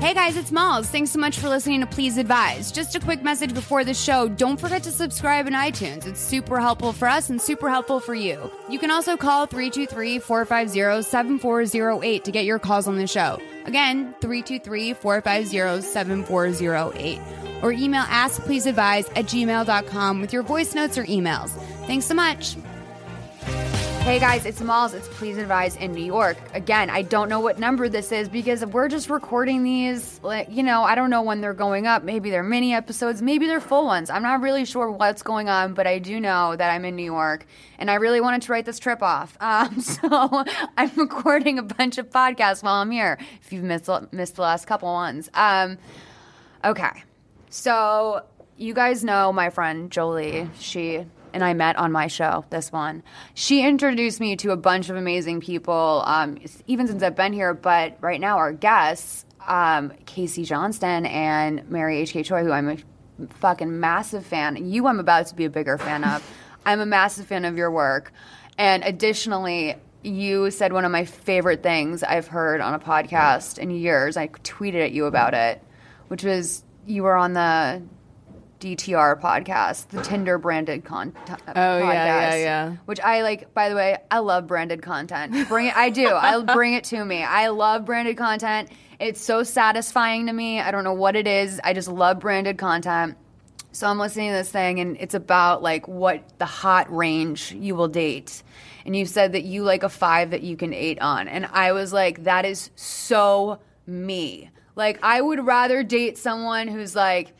Hey guys, it's Malls. Thanks so much for listening to Please Advise. Just a quick message before the show. Don't forget to subscribe in iTunes. It's super helpful for us and super helpful for you. You can also call 323-450-7408 to get your calls on the show. Again, 323-450-7408. Or email askpleaseadvise at gmail.com with your voice notes or emails. Thanks so much. Hey guys, it's Malls. It's Please Advise in New York. Again, I don't know what number this is because we're just recording these. Like, you know, I don't know when they're going up. Maybe they're mini episodes, maybe they're full ones. I'm not really sure what's going on, but I do know that I'm in New York and I really wanted to write this trip off. Um, so I'm recording a bunch of podcasts while I'm here. If you've missed missed the last couple ones, um, okay. So you guys know my friend Jolie. She and I met on my show, this one. She introduced me to a bunch of amazing people, um, even since I've been here. But right now, our guests, um, Casey Johnston and Mary H.K. Choi, who I'm a fucking massive fan. You, I'm about to be a bigger fan of. I'm a massive fan of your work. And additionally, you said one of my favorite things I've heard on a podcast in years. I tweeted at you about it, which was you were on the DTR podcast, the Tinder branded content. Oh podcast, yeah, yeah, yeah. Which I like. By the way, I love branded content. Bring it. I do. I bring it to me. I love branded content. It's so satisfying to me. I don't know what it is. I just love branded content. So I'm listening to this thing, and it's about like what the hot range you will date. And you said that you like a five that you can eight on, and I was like, that is so me. Like I would rather date someone who's like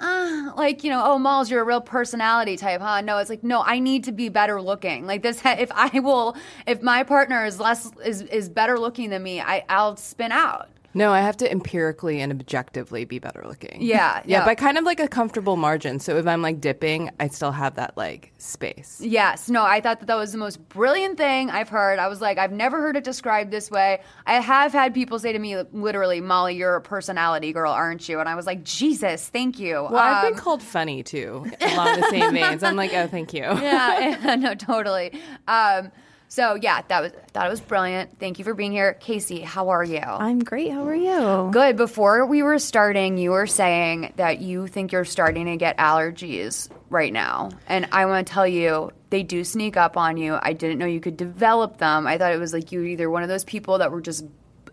uh, like you know, oh, Malls, you're a real personality type, huh? No, it's like no, I need to be better looking. Like this, if I will, if my partner is less is is better looking than me, I I'll spin out. No, I have to empirically and objectively be better looking. Yeah, yeah, by kind of like a comfortable margin. So if I'm like dipping, I still have that like space. Yes, no, I thought that that was the most brilliant thing I've heard. I was like, I've never heard it described this way. I have had people say to me, literally, Molly, you're a personality girl, aren't you? And I was like, Jesus, thank you. Well, um, I've been um, called funny too, along the same veins. I'm like, oh, thank you. Yeah, no, totally. Um, so yeah, that was thought it was brilliant. Thank you for being here, Casey. How are you? I'm great. How are you? Good. Before we were starting, you were saying that you think you're starting to get allergies right now, and I want to tell you they do sneak up on you. I didn't know you could develop them. I thought it was like you were either one of those people that were just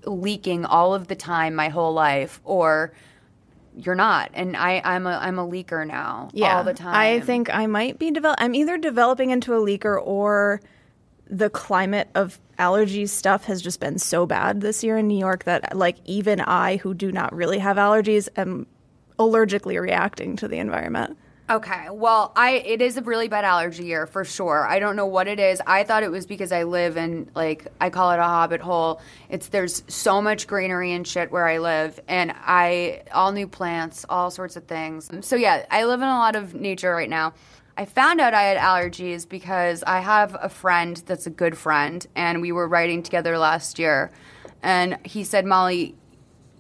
leaking all of the time my whole life, or you're not and I, i'm a i'm a leaker now yeah, all the time i think i might be develop i'm either developing into a leaker or the climate of allergy stuff has just been so bad this year in New York that like even I who do not really have allergies am allergically reacting to the environment. Okay. Well, I it is a really bad allergy year for sure. I don't know what it is. I thought it was because I live in like I call it a hobbit hole. It's there's so much greenery and shit where I live and I all new plants, all sorts of things. So yeah, I live in a lot of nature right now. I found out I had allergies because I have a friend that's a good friend, and we were writing together last year. And he said, Molly,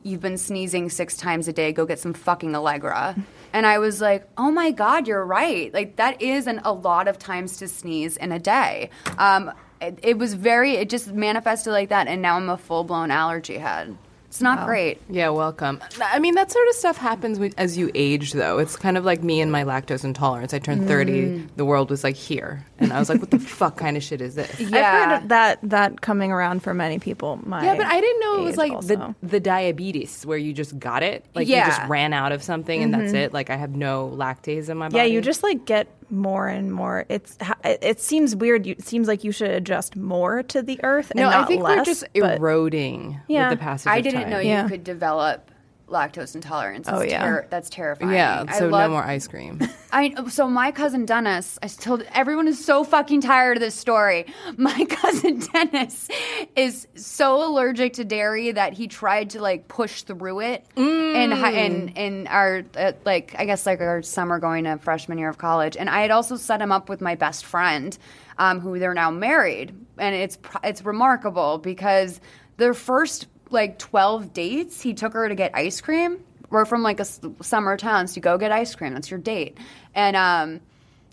you've been sneezing six times a day. Go get some fucking Allegra. And I was like, oh my God, you're right. Like, that is an, a lot of times to sneeze in a day. Um, it, it was very, it just manifested like that. And now I'm a full blown allergy head. It's not wow. great. Yeah, welcome. I mean, that sort of stuff happens as you age, though. It's kind of like me and my lactose intolerance. I turned 30, mm. the world was like here. And I was like, what the fuck kind of shit is this? Yeah. I've heard that, that coming around for many people. yeah, but I didn't know it was like the, the diabetes where you just got it. Like yeah. you just ran out of something and mm-hmm. that's it. Like I have no lactase in my body. Yeah, you just like get more and more. It's it seems weird. it seems like you should adjust more to the earth. no, I think less, we're just eroding yeah. with the passage. I didn't know yeah. you could develop lactose intolerance. Oh, yeah. ter- that's terrifying. Yeah, I so love- no more ice cream. I so my cousin Dennis. I told everyone is so fucking tired of this story. My cousin Dennis is so allergic to dairy that he tried to like push through it in hi- in in our uh, like I guess like our summer going to freshman year of college. And I had also set him up with my best friend, um, who they're now married, and it's pr- it's remarkable because their first like twelve dates, he took her to get ice cream we're from like a summer town, so you go get ice cream. That's your date. And um,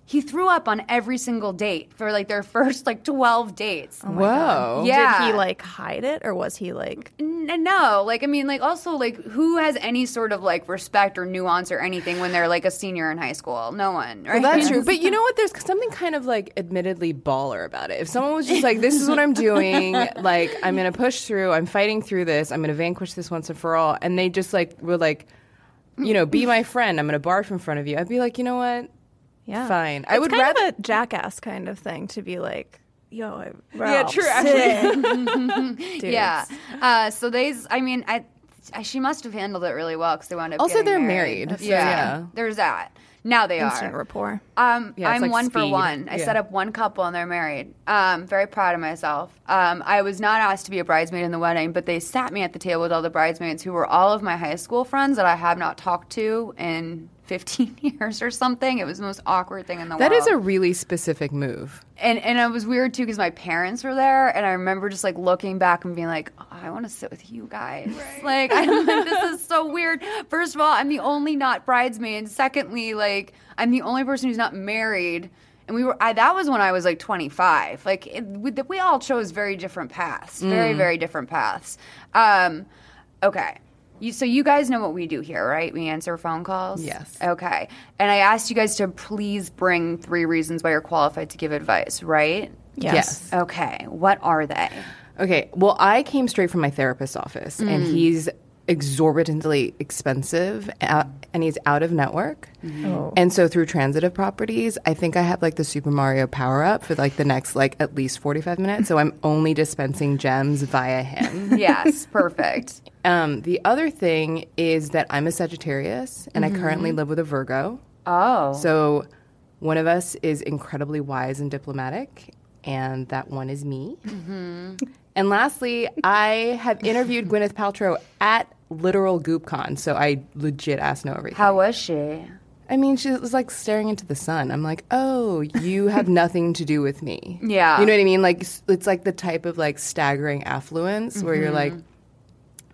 he threw up on every single date for like their first like twelve dates. Oh Whoa. Yeah. Did he like hide it, or was he like? N- no, like I mean, like also like who has any sort of like respect or nuance or anything when they're like a senior in high school? No one, right? Well, that's true. But you know what? There's something kind of like admittedly baller about it. If someone was just like, this is what I'm doing, like, I'm going to push through, I'm fighting through this, I'm going to vanquish this once and for all, and they just like were like, you know, be my friend, I'm going to barf in front of you, I'd be like, you know what? Yeah, Fine. I It's would kind rather. of a jackass kind of thing to be like, "Yo, I, yeah, true. Actually, yeah. Uh, so they, I mean, I, I, she must have handled it really well because they wound up. Also, they're married. married, so Yeah. yeah. there's that. Now they instant are. rapport. Um, Yeah, I'm like one for one. I Yeah. set up one couple and they're married. Um, very proud of myself. Um, I was not asked to be a bridesmaid in the wedding, but they sat me at the table with all the bridesmaids who were all of my high school friends that I have not talked to in 15 years or something. It was the most awkward thing in the that world. is a really specific move. and and it was weird too because my parents were there, and I remember just like looking back and being like, oh, I want to sit with you guys. Like I'm like, this is so weird. First of all, I'm the only not bridesmaid. Secondly, like I'm the only person who's not married. And we were I, that was when I was like 25. Like it, we, we all chose very different paths, very very different paths. Um, okay. You, so you guys know what we do here, right? We answer phone calls. Yes. Okay. And I asked you guys to please bring three reasons why you're qualified to give advice, right? Yes. Okay. What are they? Okay. Well, I came straight from my therapist's office, and mm. he's exorbitantly expensive, uh, and he's out of network. Oh. And so through transitive properties, I think I have like the Super Mario power up for like the next like at least 45 minutes. So I'm only dispensing gems via him. Yes, perfect. um, the other thing is that I'm a Sagittarius and I currently live with a Virgo. Oh. So one of us is incredibly wise and diplomatic, and that one is me. And lastly, I have interviewed Gwyneth Paltrow at literal GoopCon, so I legit asked know everything. How was she? I mean, she was like staring into the sun. I'm like, oh, you have nothing to do with me. Yeah. You know what I mean? Like, it's like the type of like staggering affluence where you're like, mm-hmm.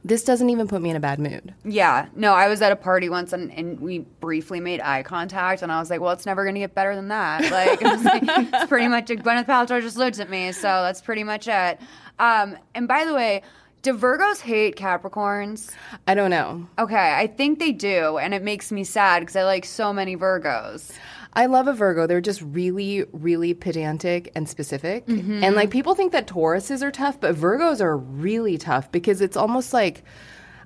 this doesn't even put me in a bad mood. Yeah. No, I was at a party once and, and we briefly made eye contact and I was like, well, it's never going to get better than that. Like, it like, it's pretty much it. Gwyneth Paltrow just looked at me. So that's pretty much it. Um, and by the way, do Virgos hate Capricorns? I don't know. Okay, I think they do, and it makes me sad because I like so many Virgos. I love a Virgo. They're just really, really pedantic and specific. And like people think that Tauruses are tough, but Virgos are really tough because it's almost like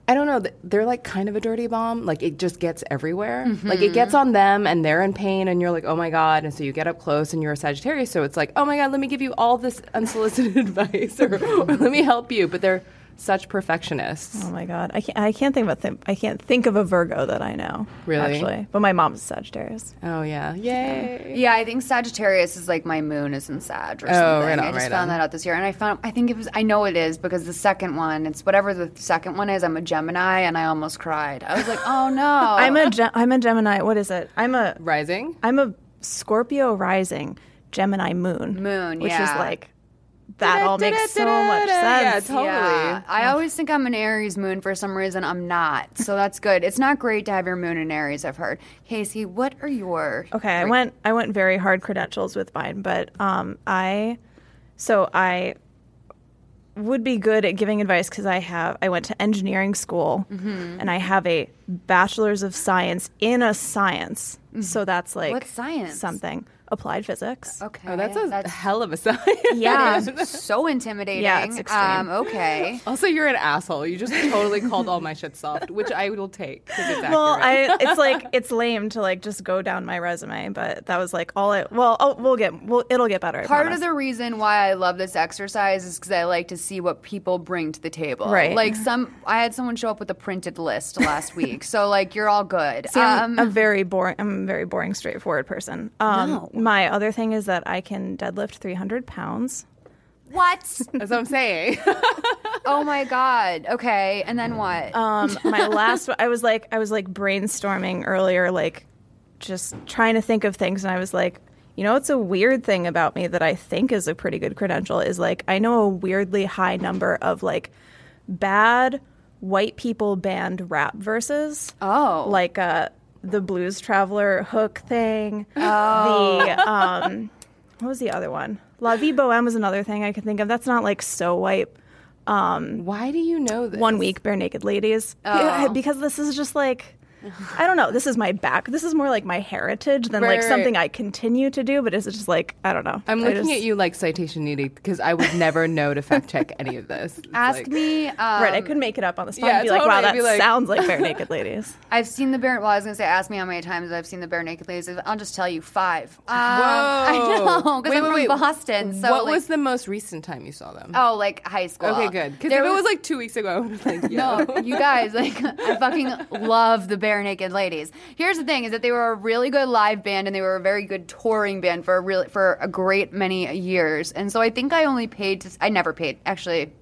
I don't know, they're like kind of a dirty bomb. Like it just gets everywhere. Mm-hmm. Like it gets on them and they're in pain and you're like, "Oh my god." And so you get up close and you're a Sagittarius, so it's like, "Oh my god, let me give you all this unsolicited advice or, or let me help you." But they're such perfectionists. Oh my god, I can't. I can't think of a th- I can't think of a Virgo that I know. Really? Actually, but my mom's a Sagittarius. Oh yeah. Yay. Yeah, I think Sagittarius is like my moon is in Sag or Oh, something. right on, I just right found on. that out this year, and I found I think it was I know it is because the second one, it's whatever the second one is. I'm a Gemini, and I almost cried. I was like, oh no, I'm a Ge- I'm a Gemini. What is it? I'm a Rising? I'm a Scorpio rising, Gemini moon. Moon, which yeah. is like that all makes so much Yeah, sense. totally. Yeah, I always think I'm an Aries moon for some reason. I'm not, so that's good. It's not great to have your moon in Aries. I've heard. Casey, what are your Okay, I went I went very hard credentials with mine, but um, I so I would be good at giving advice because I have I went to engineering school Mm-hmm. and I have a bachelor's of science in a science. So that's like What science? Something applied physics. Okay. Oh, that's a that's hell of a sign. Yeah. so intimidating. Yeah, it's extreme. Um, okay. also, you're an asshole. You just totally called all my shit soft, which I will take it's. Well, I it's like it's lame to like just go down my resume, but that was like all it. Well, oh, we'll get we'll it'll get better. I Part promise. of the reason why I love this exercise is because I like to see what people bring to the table. Right. Like some, I had someone show up with a printed list last week, so like you're all good. See, I'm Um, a very boring. I'm a very boring, straightforward person. Um, No. My other thing is that I can deadlift 300 pounds. what? That's what I'm saying. oh my god. Okay, and then what? Um, my last, I was like, I was like brainstorming earlier, like just trying to think of things, and I was like, you know, it's a weird thing about me that I think is a pretty good credential is like I know a weirdly high number of like bad white people band rap verses. Oh. like uh, the Blues Traveler hook thing. Oh, the um, what was the other one? La Vie Boheme was another thing I could think of. That's not like so white. Why do you know this? One week, Barenaked Ladies. Oh. Because this is just like. I don't know. This is my back. This is more like my heritage than Right, like something right. I continue to do. But it's just like I don't know. I'm I looking just- at you like citation needed because I would never know to fact check any of this. It's Ask like- me. Um, Right, I could make it up on the spot yeah, and be like, "Wow, totally, that be like- sounds like bare naked ladies." I've seen the bare. Well, I was gonna say, ask me how many times I've seen the Barenaked Ladies. I'll just tell you five. Um, I know because Wait, I'm wait, from wait. Boston. So what like, was the most recent time you saw them? Oh, like high school. okay, good. Because if There it was like two weeks ago, I would have like, yo. No, you guys, like, I fucking love the Bare Naked Ladies. Here's the thing: is that they were a really good live band and they were a very good touring band for a really for a great many years. And so I think I only paid to. I never paid actually.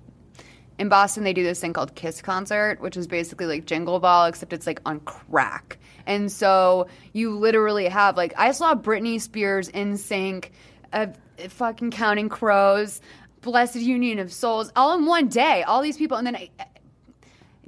In Boston, they do this thing called Kiss Concert, which is basically like Jingle Ball, except it's like on crack. And so you literally have like I saw Britney Spears NSYNC, uh, fucking Counting Crows, Blessid Union of Souls, all in one day. All these people, and then I,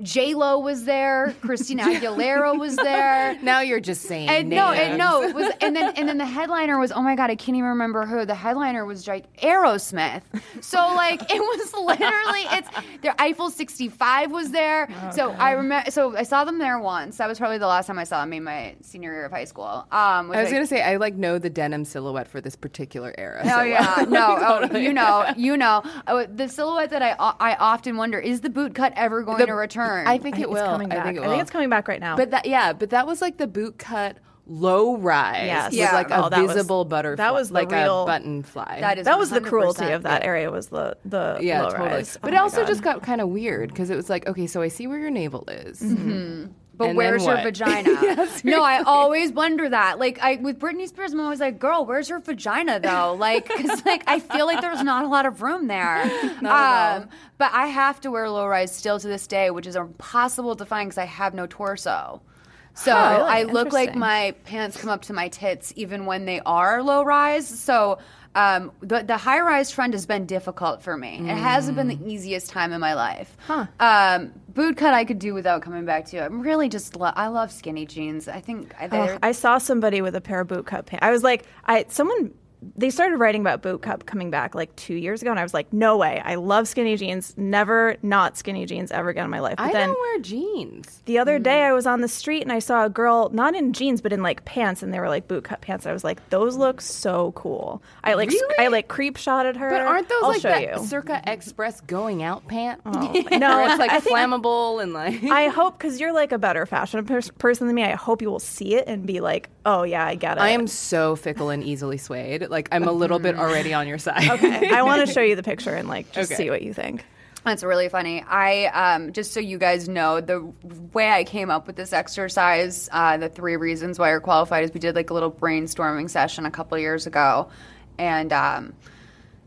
J Lo was there, Christina Aguilera was there. Now you're just saying And no, and no, it was, and then and then the headliner was, oh my god, I can't even remember who. The headliner was like Aerosmith. So like it was literally, it's their Eiffel 65 was there. so I remember, so I saw them there once. That was probably the last time I saw them in my senior year of high school. Um, I was gonna say I like know the denim silhouette for this particular era. Oh so yeah, well. no, oh, you know, you know, oh, the silhouette that I I often wonder is the boot cut ever going The- to return? I think it It's will. coming back. I think it I think it's coming back right now. But that yeah, but that was like the boot cut low rise. Yes. with Yeah. like a Oh, that was- visible butterfly. that was the like real- a button fly. That is that was the 100%, cruelty of that yeah. area was the the yeah, low totally. rise. But Oh it also God. just got kind of weird because it was like, okay, so I see where your navel is. Mm-hmm. But And where's your vagina? no, I always wonder that. Like, I with Britney Spears, I'm always like, "Girl, where's your vagina?" Though, like, because like I feel like there's not a lot of room there. Um, but I have to wear low rise still to this day, which is impossible to find because I have no torso. So Huh, really? I look like my pants come up to my tits even when they are low rise. So. Um, the, the high rise trend has been difficult for me. It hasn't been the easiest time in my life. Huh. Um, boot cut I could do without coming back to. I'm really just lo- I love skinny jeans. I think I, Oh, I saw somebody with a pair of boot cut pants. I was like, I someone they started writing about boot cut coming back like two years ago, and I was like, no way. I love skinny jeans. Never not skinny jeans ever again in my life. But I then don't wear jeans. the other day hmm. I was on the street and I saw a girl not in jeans but in like pants, and they were like boot cut pants. I was like, those look so cool. I like sc- Really? I like creep shotted her. But aren't those I'll like that you. Circa Express going out pant? Oh, no, it's like I flammable and like. I hope because you're like a better fashion pers- person than me. I hope you will see it and be like, "Oh yeah, I get it." I am so fickle and easily swayed. Like I'm a little bit already on your side. Okay, I want to show you the picture and like just Okay. see what you think. That's really funny. I um, just so you guys know the way I came up with this exercise. Uh, the three reasons why you're qualified is we did like a little brainstorming session a couple years ago, and um,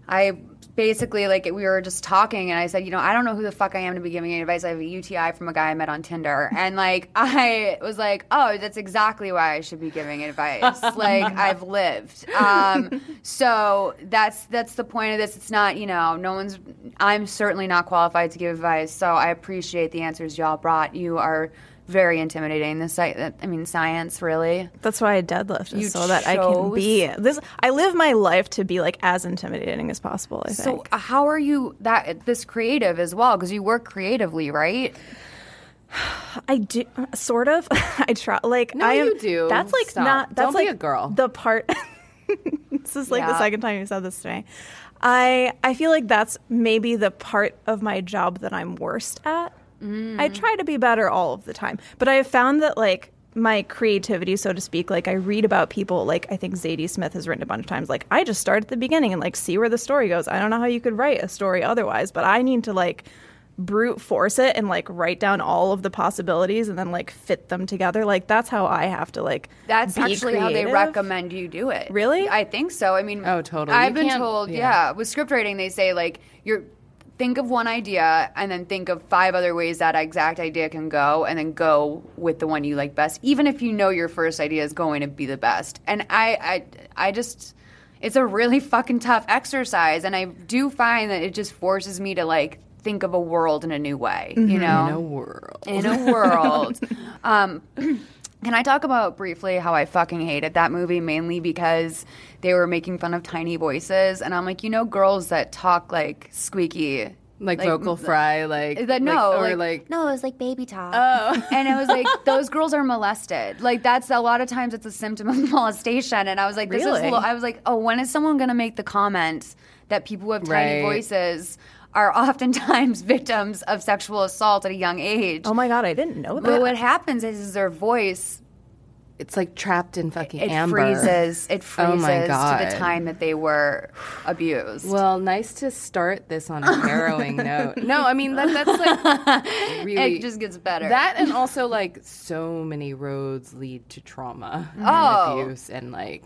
I basically like we were just talking, and I said, you know, I don't know who the fuck I am to be giving any advice. I have a UTI from a guy I met on Tinder, and like I was like, oh, that's exactly why I should be giving advice. like I've lived. Um, so that's that's the point of this. It's not, you know, no one's. I'm certainly not qualified to give advice. So I appreciate the answers y'all brought. You are very intimidating. The site, I mean, science really. That's why I deadlift, You so that I can be this. I live my life to be like as intimidating as possible. I So think. uh, how are you that this creative as well? Because you work creatively, right? I do sort of. I try. Like No, I am. you do. That's like Stop. not. That's Don't be like a girl. The part. this is like the second time you said this to me. I I feel like that's maybe the part of my job that I'm worst at. I mm. try to be better all of the time, but I have found that like my creativity, so to speak, like I read about people, like I think Zadie Smith has written a bunch of times, like I just start at the beginning and like see where the story goes. I don't know how you could write a story otherwise, but I need to like brute force it and like write down all of the possibilities and then like fit them together. Like that's how I have to like That's be actually how they recommend you do it. Really? I think so. I mean, Oh, totally. I've You been told, yeah. yeah. with script writing, they say like you're think of one idea and then think of five other ways that exact idea can go and then go with the one you like best even if you know your first idea is going to be the best and i i i just it's a really fucking tough exercise and i do find that it just forces me to like think of a world in a new way you know In a world. in a world. um, can I talk about briefly how I fucking hated that movie mainly because they were making fun of tiny voices, and I'm like, you know, girls that talk like squeaky. Like, vocal fry, like That no, like, or like, like no, it was like baby talk. Oh, and it was like those girls are molested. Like that's a lot of times it's a symptom of molestation. And I was like, this is. Really? Lo- I was like, oh, when is someone gonna make the comment that people who have tiny Right. voices are oftentimes victims of sexual assault at a young age? Oh my god, I didn't know that. But what happens is, is their voice it's like trapped in fucking it amber. freezes. It Oh freezes my to the time that they were abused. Well, nice to start this on a harrowing note. No, I mean that, that's like really it just gets better. that, and also like so many roads lead to trauma Oh. and abuse, and like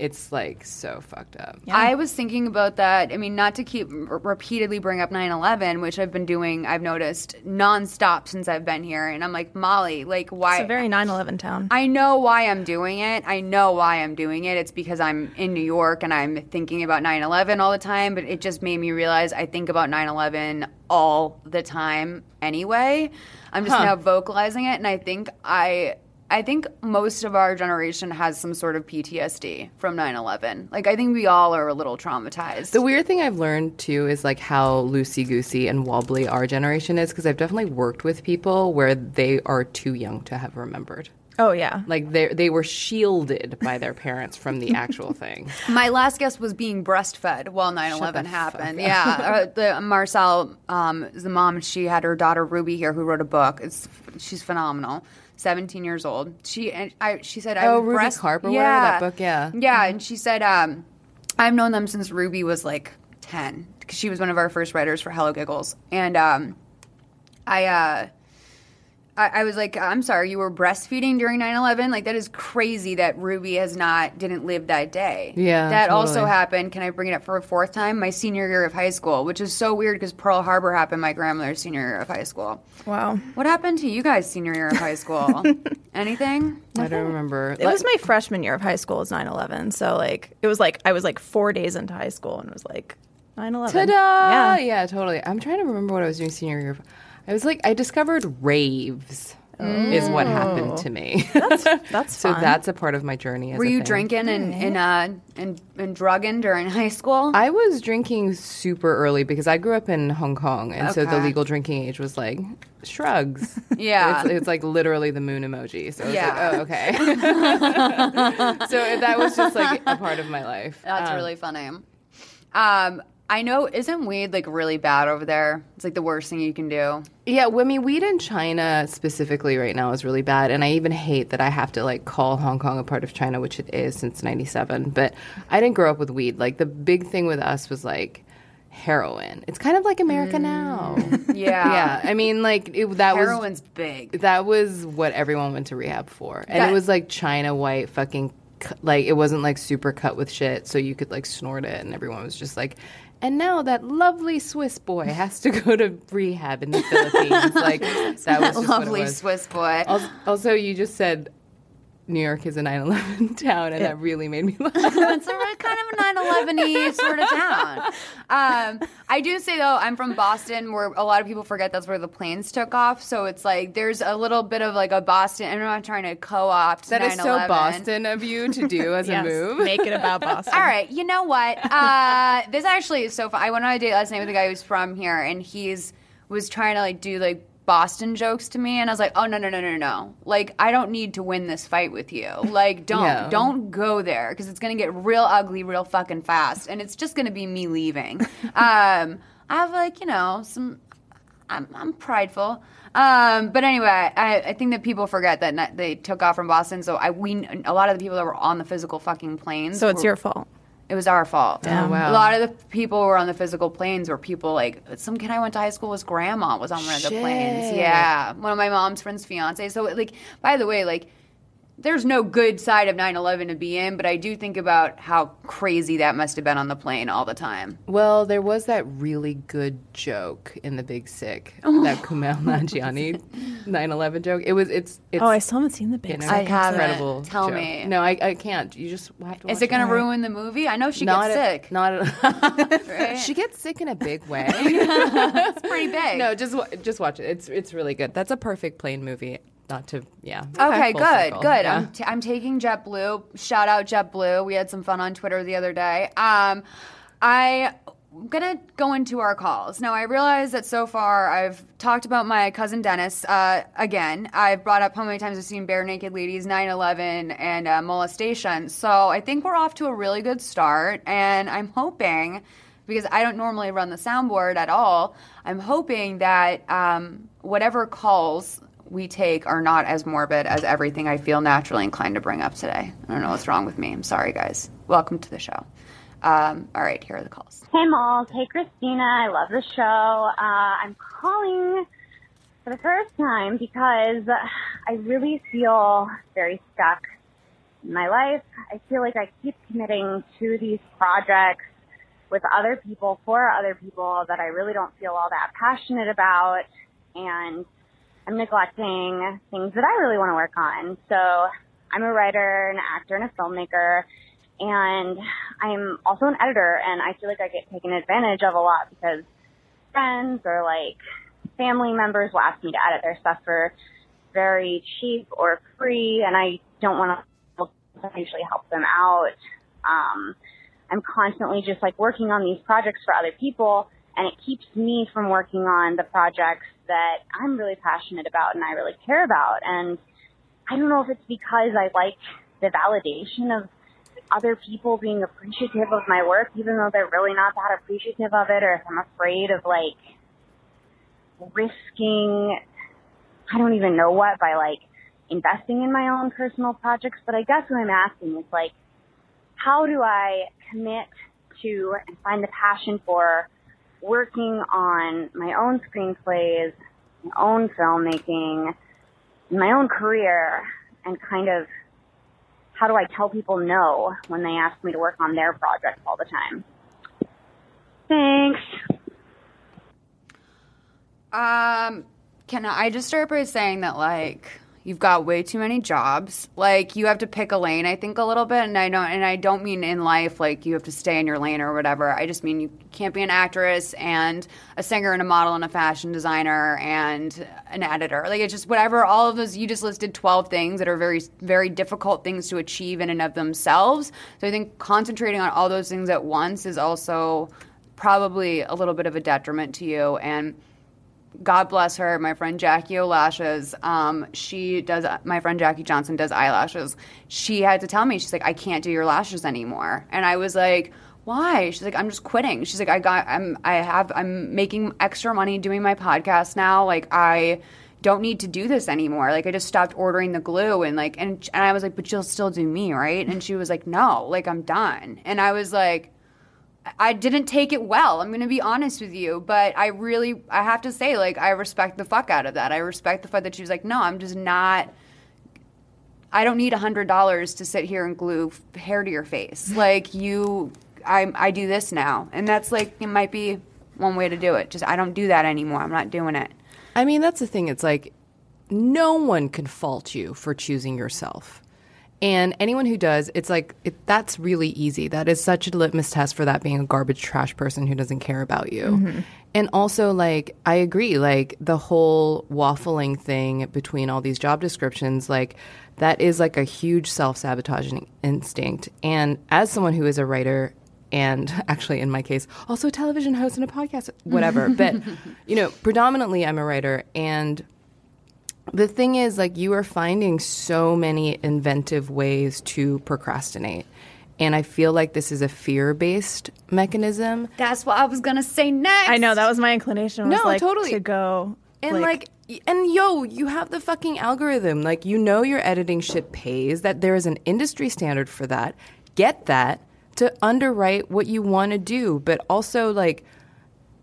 it's like so fucked up. Yeah. I was thinking about that. I mean, not to keep r- repeatedly bring up 9/11, which I've been doing. I've noticed nonstop since I've been here, and I'm like, Molly, like, why? It's a very 9/11 town. I know why I'm doing it. I know why I'm doing it. It's because I'm in New York and I'm thinking about 9 11 all the time, but it just made me realize I think about 9 11 all the time anyway. I'm just now vocalizing it, and I think I. I think most of our generation has some sort of PTSD from 9 11. Like, I think we all are a little traumatized. The weird thing I've learned too is like how loosey goosey and wobbly our generation is because I've definitely worked with people where they are too young to have remembered. oh yeah. Like they they were shielded by their parents from the actual thing. My last guest was being breastfed while 9 11 happened. Yeah. uh, the Marcel, um, is the mom, she had her daughter Ruby here who wrote a book. It's She's phenomenal. 17 years old. She and I, she said, I Oh, would Ruby breast- Karp whatever, that book, yeah. Yeah. And she said, um, I've known them since Ruby was like 10 because she was one of our first writers for Hello Giggles. And um, I, uh, I, I was like, I'm sorry, you were breastfeeding during 9/11. Like that is crazy that Ruby has not didn't live that day. Yeah, that also happened. Can I bring it up for a fourth time? My senior year of high school, which is so weird because Pearl Harbor happened my grandmother's senior year of high school. Wow. What happened to you guys senior year of high school? Anything? I don't remember. It was my freshman year of high school. It Was 9/11. So like it was like I was like four days into high school and it was like 9/11. Ta-da! Yeah. Yeah. totally. I'm trying to remember what I was doing senior year. I was like, I discovered raves. Is what happened to me. That's so fun. that's a part of my journey. As Were a you thing. drinking and and uh, and and drugging during high school? I was drinking super early because I grew up in Hong Kong, and so the Okay. legal drinking age was like shrugs. Yeah. it's, it's like literally the moon emoji. So I was Yeah. like, oh, okay. so that was just like a part of my life. That's Um, really funny. Um, I know, isn't weed like really bad over there? It's like the worst thing you can do. Yeah, well, I mean, weed in China specifically right now is really bad, and I even hate that I have to like call Hong Kong a part of China, which it is since '97. But I didn't grow up with weed. Like the big thing with us was like heroin. It's kind of like America mm. now. Yeah. yeah, I mean, like it, that was Heroin's big. that was what everyone went to rehab for, and That- it was like China white fucking like it wasn't like super cut with shit, so you could like snort it, and everyone was just like. And now that lovely Swiss boy has to go to rehab in the Philippines. Like that was just what it Lovely was. Swiss boy. Also, also, you just said New York is a 9/11 town, and that really made me laugh. it's a re- kind of a 9 11 y sort of town. Um, I do say though, I'm from Boston, where a lot of people forget that's where the planes took off. So it's like there's a little bit of like a Boston. And I'm not trying to co-opt. That is so 9/11. Boston of you to do as Yes. a move. Make it about Boston. All right, you know what? Uh, this actually is so fun. I went on a date last night with a guy who's from here, and he's was trying to like do like Boston jokes to me, and I was like, oh no no no no no! Like I don't need to win this fight with you. Like don't Yeah. don't go there because it's gonna get real ugly real fucking fast, and it's just gonna be me leaving. um, I have like you know some. I'm, I'm prideful. Um, but anyway, I, I think that people forget that not, they took off from Boston. So I we a lot of the people that were on the physical fucking planes. So it's were- your fault. It was our fault. Oh, wow. A lot of the people who were on the physical planes were people like some kid I went to high school with grandma was on one of the planes. Yeah. One of my mom's friend's fiance. So like by the way, like there's no good side of 9/11 to be in, but I do think about how crazy that must have been on the plane all the time. Well, there was that really good joke in The Big Sick, Oh. that Kumail Nanjiani 9/11 joke. It was it's it's Oh, I still haven't seen the you big. know, I haven't. incredible. Tell joke. me. No, I, I can't. You just have to. Is watch it going to ruin the movie? I know she not gets at- sick. Not at, Right? She gets sick in a big way. it's pretty big. no, just just watch it. It's it's really good. That's a perfect plane movie. Not to yeah. Okay, good, circle. good. Yeah. I'm, t- I'm taking JetBlue. Shout out JetBlue. We had some fun on Twitter the other day. Um, I. am gonna go into our calls now. I realize that so far I've talked about my cousin Dennis uh, again. I've brought up how many times I've seen Barenaked Ladies, 9/11, and uh, molestation. So I think we're off to a really good start, and I'm hoping because I don't normally run the soundboard at all. I'm hoping that um, whatever calls we take are not as morbid as everything I feel naturally inclined to bring up today. I don't know what's wrong with me. I'm sorry, guys. Welcome to the show. Um, all right, here are the calls. Hey, Malls. Hey, Christina. I love the show. Uh, I'm calling for the first time because I really feel very stuck in my life. I feel like I keep committing to these projects with other people, for other people that I really don't feel all that passionate about. And I'm neglecting things that I really want to work on. So I'm a writer, an actor, and a filmmaker and I'm also an editor and I feel like I get taken advantage of a lot because friends or like family members will ask me to edit their stuff for very cheap or free and I don't want to usually help them out. Um, I'm constantly just like working on these projects for other people and it keeps me from working on the projects that I'm really passionate about and I really care about. And I don't know if it's because I like the validation of other people being appreciative of my work, even though they're really not that appreciative of it, or if I'm afraid of like risking, I don't even know what, by like investing in my own personal projects. But I guess what I'm asking is like, how do I commit to and find the passion for working on my own screenplays, my own filmmaking, my own career, and kind of how do I tell people no when they ask me to work on their projects all the time? Thanks. Um, can I just start by saying that like you've got way too many jobs. Like you have to pick a lane, I think a little bit, and I don't and I don't mean in life like you have to stay in your lane or whatever. I just mean you can't be an actress and a singer and a model and a fashion designer and an editor. Like it's just whatever all of those you just listed 12 things that are very very difficult things to achieve in and of themselves. So I think concentrating on all those things at once is also probably a little bit of a detriment to you and God bless her, my friend Jackie O'Lashes. Um, she does. My friend Jackie Johnson does eyelashes. She had to tell me, she's like, I can't do your lashes anymore, and I was like, why? She's like, I'm just quitting. She's like, I got, I'm, I have, I'm making extra money doing my podcast now. Like, I don't need to do this anymore. Like, I just stopped ordering the glue and like, and, and I was like, but you'll still do me, right? And she was like, no, like I'm done. And I was like. I didn't take it well. I'm going to be honest with you, but I really I have to say like I respect the fuck out of that. I respect the fact that she was like, "No, I'm just not I don't need a $100 to sit here and glue hair to your face. Like you I I do this now." And that's like it might be one way to do it. Just I don't do that anymore. I'm not doing it. I mean, that's the thing. It's like no one can fault you for choosing yourself. And anyone who does, it's like it, that's really easy. That is such a litmus test for that being a garbage trash person who doesn't care about you. Mm-hmm. And also, like, I agree, like, the whole waffling thing between all these job descriptions, like, that is like a huge self sabotaging instinct. And as someone who is a writer, and actually in my case also a television host and a podcast whatever but you know predominantly i'm a writer and the thing is like you are finding so many inventive ways to procrastinate and i feel like this is a fear-based mechanism That's what I was gonna say next. I know that was my inclination. Was No, like, totally. to go and like, y- and yo, you have the fucking algorithm. Like you know your editing shit pays, that there is an industry standard for that. Get that to underwrite what you want to do, but also like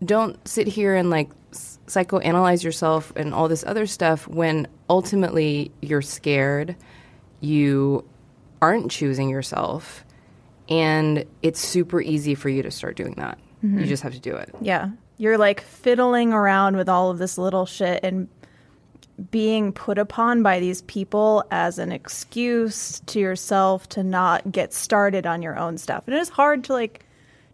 don't sit here and like s- psychoanalyze yourself and all this other stuff when ultimately you're scared, you aren't choosing yourself, and it's super easy for you to start doing that. You mm-hmm. just have to do it. Yeah. You're like fiddling around with all of this little shit and being put upon by these people as an excuse to yourself to not get started on your own stuff. And it is hard to like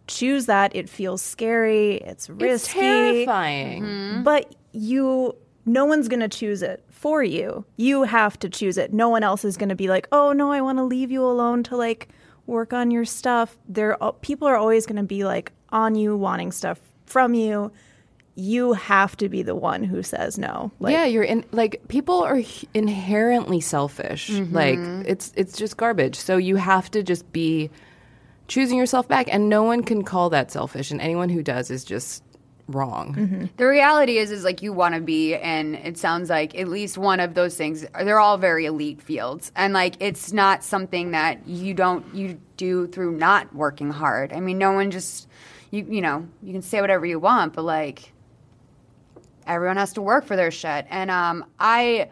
choose that. It feels scary, it's risky. It's terrifying. Mm-hmm. But you no one's going to choose it for you. You have to choose it. No one else is going to be like, "Oh, no, I want to leave you alone to like work on your stuff." There people are always going to be like on you wanting stuff from you. You have to be the one who says no. Like yeah, you're in like people are h- inherently selfish. Mm-hmm. Like it's it's just garbage. So you have to just be choosing yourself back and no one can call that selfish and anyone who does is just wrong. The reality is, is like you want to be, and it sounds like at least one of those things. They're all very elite fields, and like it's not something that you don't you do through not working hard. I mean, no one just you you know you can say whatever you want, but like everyone has to work for their shit, and um I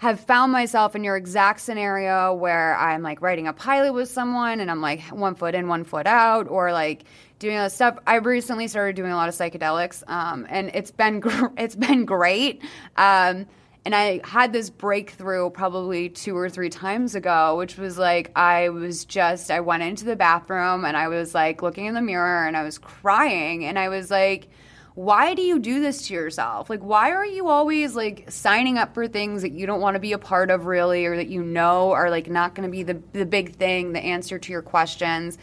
have found myself in your exact scenario where I'm like writing a pilot with someone and I'm like one foot in, one foot out, or like doing all this stuff. I recently started doing a lot of psychedelics, um, and it's been gr- it's been great. Um, and I had this breakthrough probably two or three times ago, which was like I was just I went into the bathroom and I was like looking in the mirror and I was crying and I was like why do you do this to yourself? Like, why are you always like signing up for things that you don't want to be a part of, really, or that you know are like not going to be the the big thing, the answer to your questions?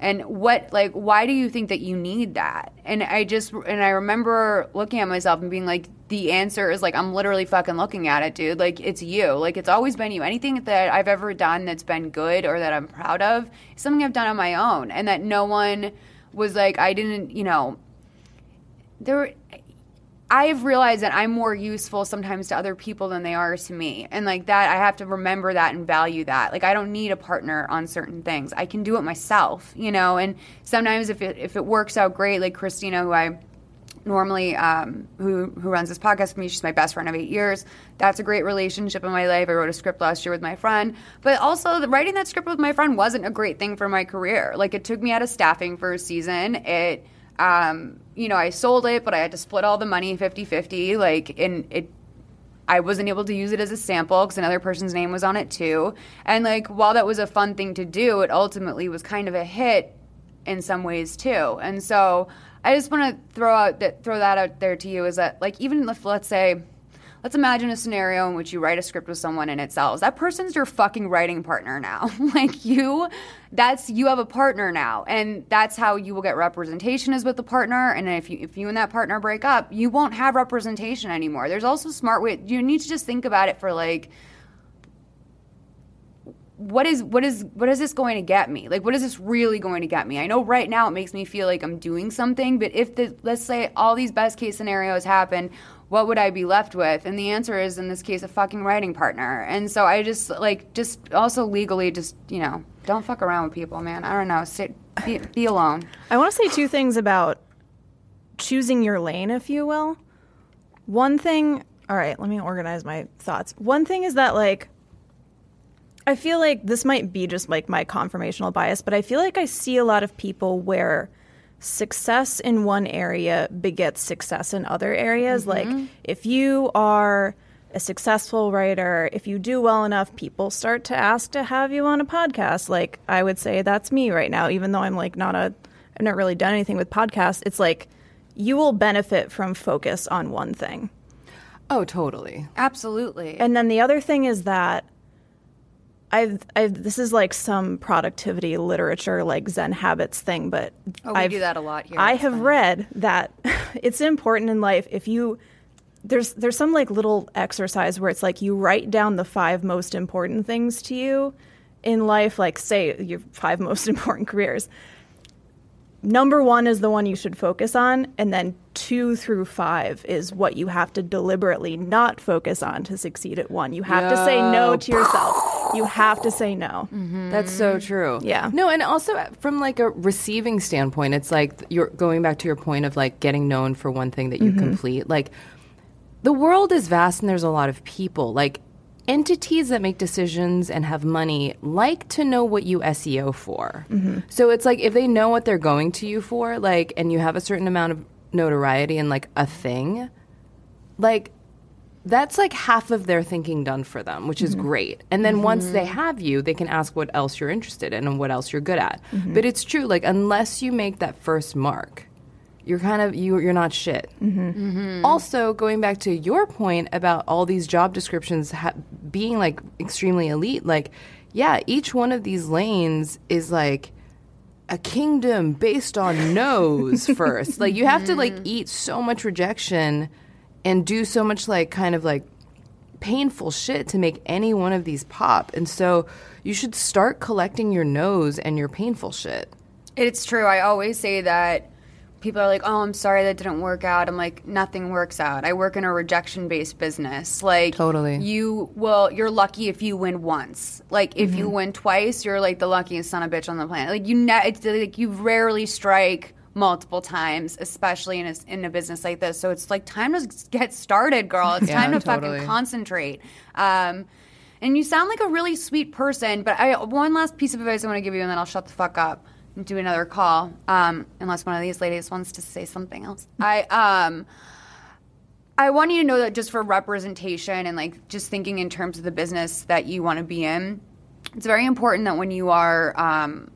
And what, like, why do you think that you need that? And I just, and I remember looking at myself and being like, the answer is like, I'm literally fucking looking at it, dude. Like, it's you. Like, it's always been you. Anything that I've ever done that's been good or that I'm proud of is something I've done on my own. And that no one was like, I didn't, you know, there I've realized that I'm more useful sometimes to other people than they are to me. And like that I have to remember that and value that. Like I don't need a partner on certain things. I can do it myself, you know, and sometimes if it if it works out great like Christina who I normally um, who who runs this podcast with me. She's my best friend of eight years. That's a great relationship in my life. I wrote a script last year with my friend, but also writing that script with my friend wasn't a great thing for my career. Like it took me out of staffing for a season. It um, you know, I sold it, but I had to split all the money 50-50. Like, and it I wasn't able to use it as a sample because another person's name was on it too. And like, while that was a fun thing to do, it ultimately was kind of a hit in some ways too. And so I just want to throw out that throw that out there to you is that like even if let's say let's imagine a scenario in which you write a script with someone and it sells. That person's your fucking writing partner now. like you that's you have a partner now and that's how you will get representation is with the partner and if you if you and that partner break up, you won't have representation anymore. There's also smart way you need to just think about it for like what is what is what is this going to get me? Like what is this really going to get me? I know right now it makes me feel like I'm doing something, but if the let's say all these best case scenarios happen, what would I be left with? And the answer is in this case a fucking writing partner. And so I just like just also legally just, you know, don't fuck around with people, man. I don't know, sit be, be alone. I want to say two things about choosing your lane, if you will. One thing, all right, let me organize my thoughts. One thing is that, like, I feel like this might be just like my confirmational bias, but I feel like I see a lot of people where success in one area begets success in other areas. Mm-hmm. Like, if you are a successful writer, if you do well enough, people start to ask to have you on a podcast. Like, I would say that's me right now, even though I'm like not a, I've not really done anything with podcasts. It's like you will benefit from focus on one thing. Oh, totally. Absolutely. And then the other thing is that I've, I've this is like some productivity literature, like Zen habits thing, but Oh, we I've, do that a lot here. I have fun. read that it's important in life if you there's there's some like little exercise where it's like you write down the five most important things to you in life, like say your five most important careers. Number one is the one you should focus on, and then two through five is what you have to deliberately not focus on to succeed at one. You have to say no to yourself. You have to say no. That's so true. Yeah. No, and also uh, from like a receiving standpoint, it's like you're going back to your point of like getting known for one thing that you complete. Like the world is vast and there's a lot of people. Like entities that make decisions and have money like to know what you SEO for. Mm-hmm. So it's like if they know what they're going to you for, like, and you have a certain amount of notoriety and like a thing, like that's like half of their thinking done for them, which is mm-hmm. great. And then once they mm-hmm. have you, they can ask what else you're interested in and what else you're good at. But it's true, like unless you make that first mark, you're kind of you you're not shit. Mm-hmm. Mm-hmm. Also, going back to your point about all these job descriptions ha- being like extremely elite, like yeah, each one of these lanes is like a kingdom based on nose first. Like you have to like mm-hmm. eat so much rejection and do so much like kind of like painful shit to make any one of these pop. And so you should start collecting your nose and your painful shit. It's true. I always say that people are like, "Oh, I'm sorry that didn't work out." I'm like, "Nothing works out. I work in a rejection-based business. Like, Totally. You well, you're lucky if you win once. Like, if you win twice, you're like the luckiest son of a bitch on the planet. Like, you ne- it's like you rarely strike multiple times, especially in a, in a business like this. So it's like time to get started, girl. It's Yeah, time to totally. fucking concentrate. Um, and you sound like a really sweet person, but I one last piece of advice I want to give you, and then I'll shut the fuck up do another call. Um, unless one of these ladies wants to say something else. I um. I want you to know that just for representation and like just thinking in terms of the business that you want to be in, it's very important that when you are um,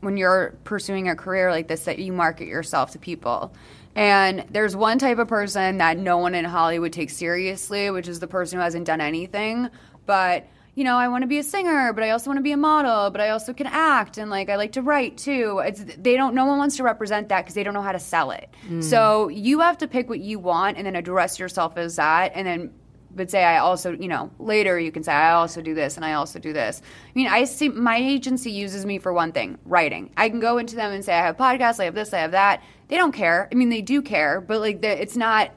when you're pursuing a career like this that you market yourself to people. And there's one type of person that no one in Hollywood takes seriously, which is the person who hasn't done anything. But, you know, I want to be a singer, but I also want to be a model, but I also can act and like I like to write too. It's they don't no one wants to represent that because they don't know how to sell it. Mm. So you have to pick what you want and then address yourself as that and then but say I also, you know, later you can say I also do this and I also do this. I mean, I see my agency uses me for one thing, writing. I can go into them and say I have podcasts, I have this, I have that. They don't care. I mean, they do care, but like the, it's not.